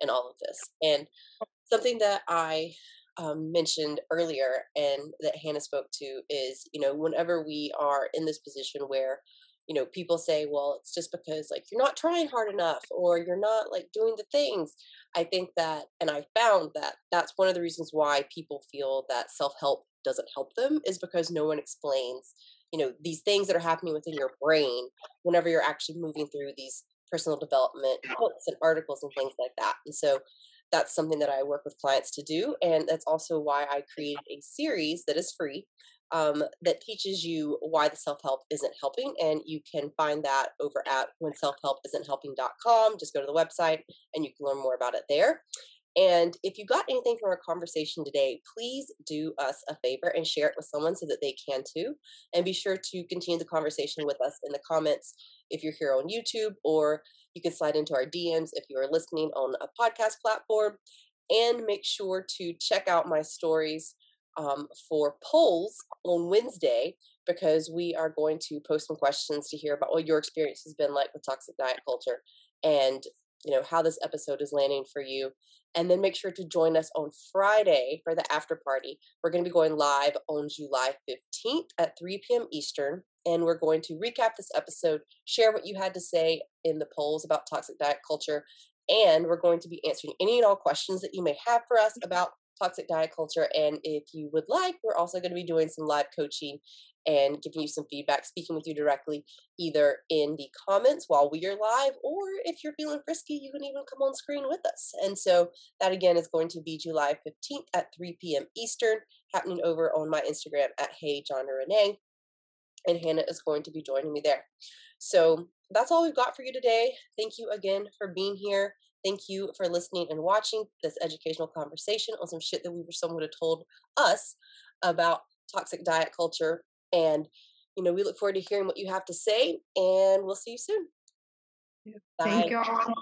in all of this. And something that i um, mentioned earlier and that hannah spoke to is you know whenever we are in this position where you know people say well it's just because like you're not trying hard enough or you're not like doing the things i think that and i found that that's one of the reasons why people feel that self-help doesn't help them is because no one explains you know these things that are happening within your brain whenever you're actually moving through these personal development books and articles and things like that and so that's something that I work with clients to do. And that's also why I created a series that is free um, that teaches you why the self help isn't helping. And you can find that over at when self help isn't helping.com. Just go to the website and you can learn more about it there. And if you got anything from our conversation today, please do us a favor and share it with someone so that they can too. And be sure to continue the conversation with us in the comments if you're here on YouTube, or you can slide into our DMs if you are listening on a podcast platform. And make sure to check out my stories um, for polls on Wednesday because we are going to post some questions to hear about what your experience has been like with toxic diet culture and you know how this episode is landing for you. And then make sure to join us on friday for the after party. We're going to be going live on july 15th at 3 p.m eastern and we're going to recap this episode share what you had to say in the polls about toxic diet culture and we're going to be answering any and all questions that you may have for us about toxic diet culture. And if you would like, we're also going to be doing some live coaching and giving you some feedback, speaking with you directly, either in the comments while we are live, or if you're feeling frisky, you can even come on screen with us. And so that again is going to be July 15th at 3 p.m. Eastern, happening over on my Instagram at Hey Johnna Renée. And Hannah is going to be joining me there. So that's all we've got for you today. Thank you again for being here. Thank you for listening and watching this educational conversation on some shit that we were someone have told us about toxic diet culture. And, you know, we look forward to hearing what you have to say, and we'll see you soon. Bye. Thank you all.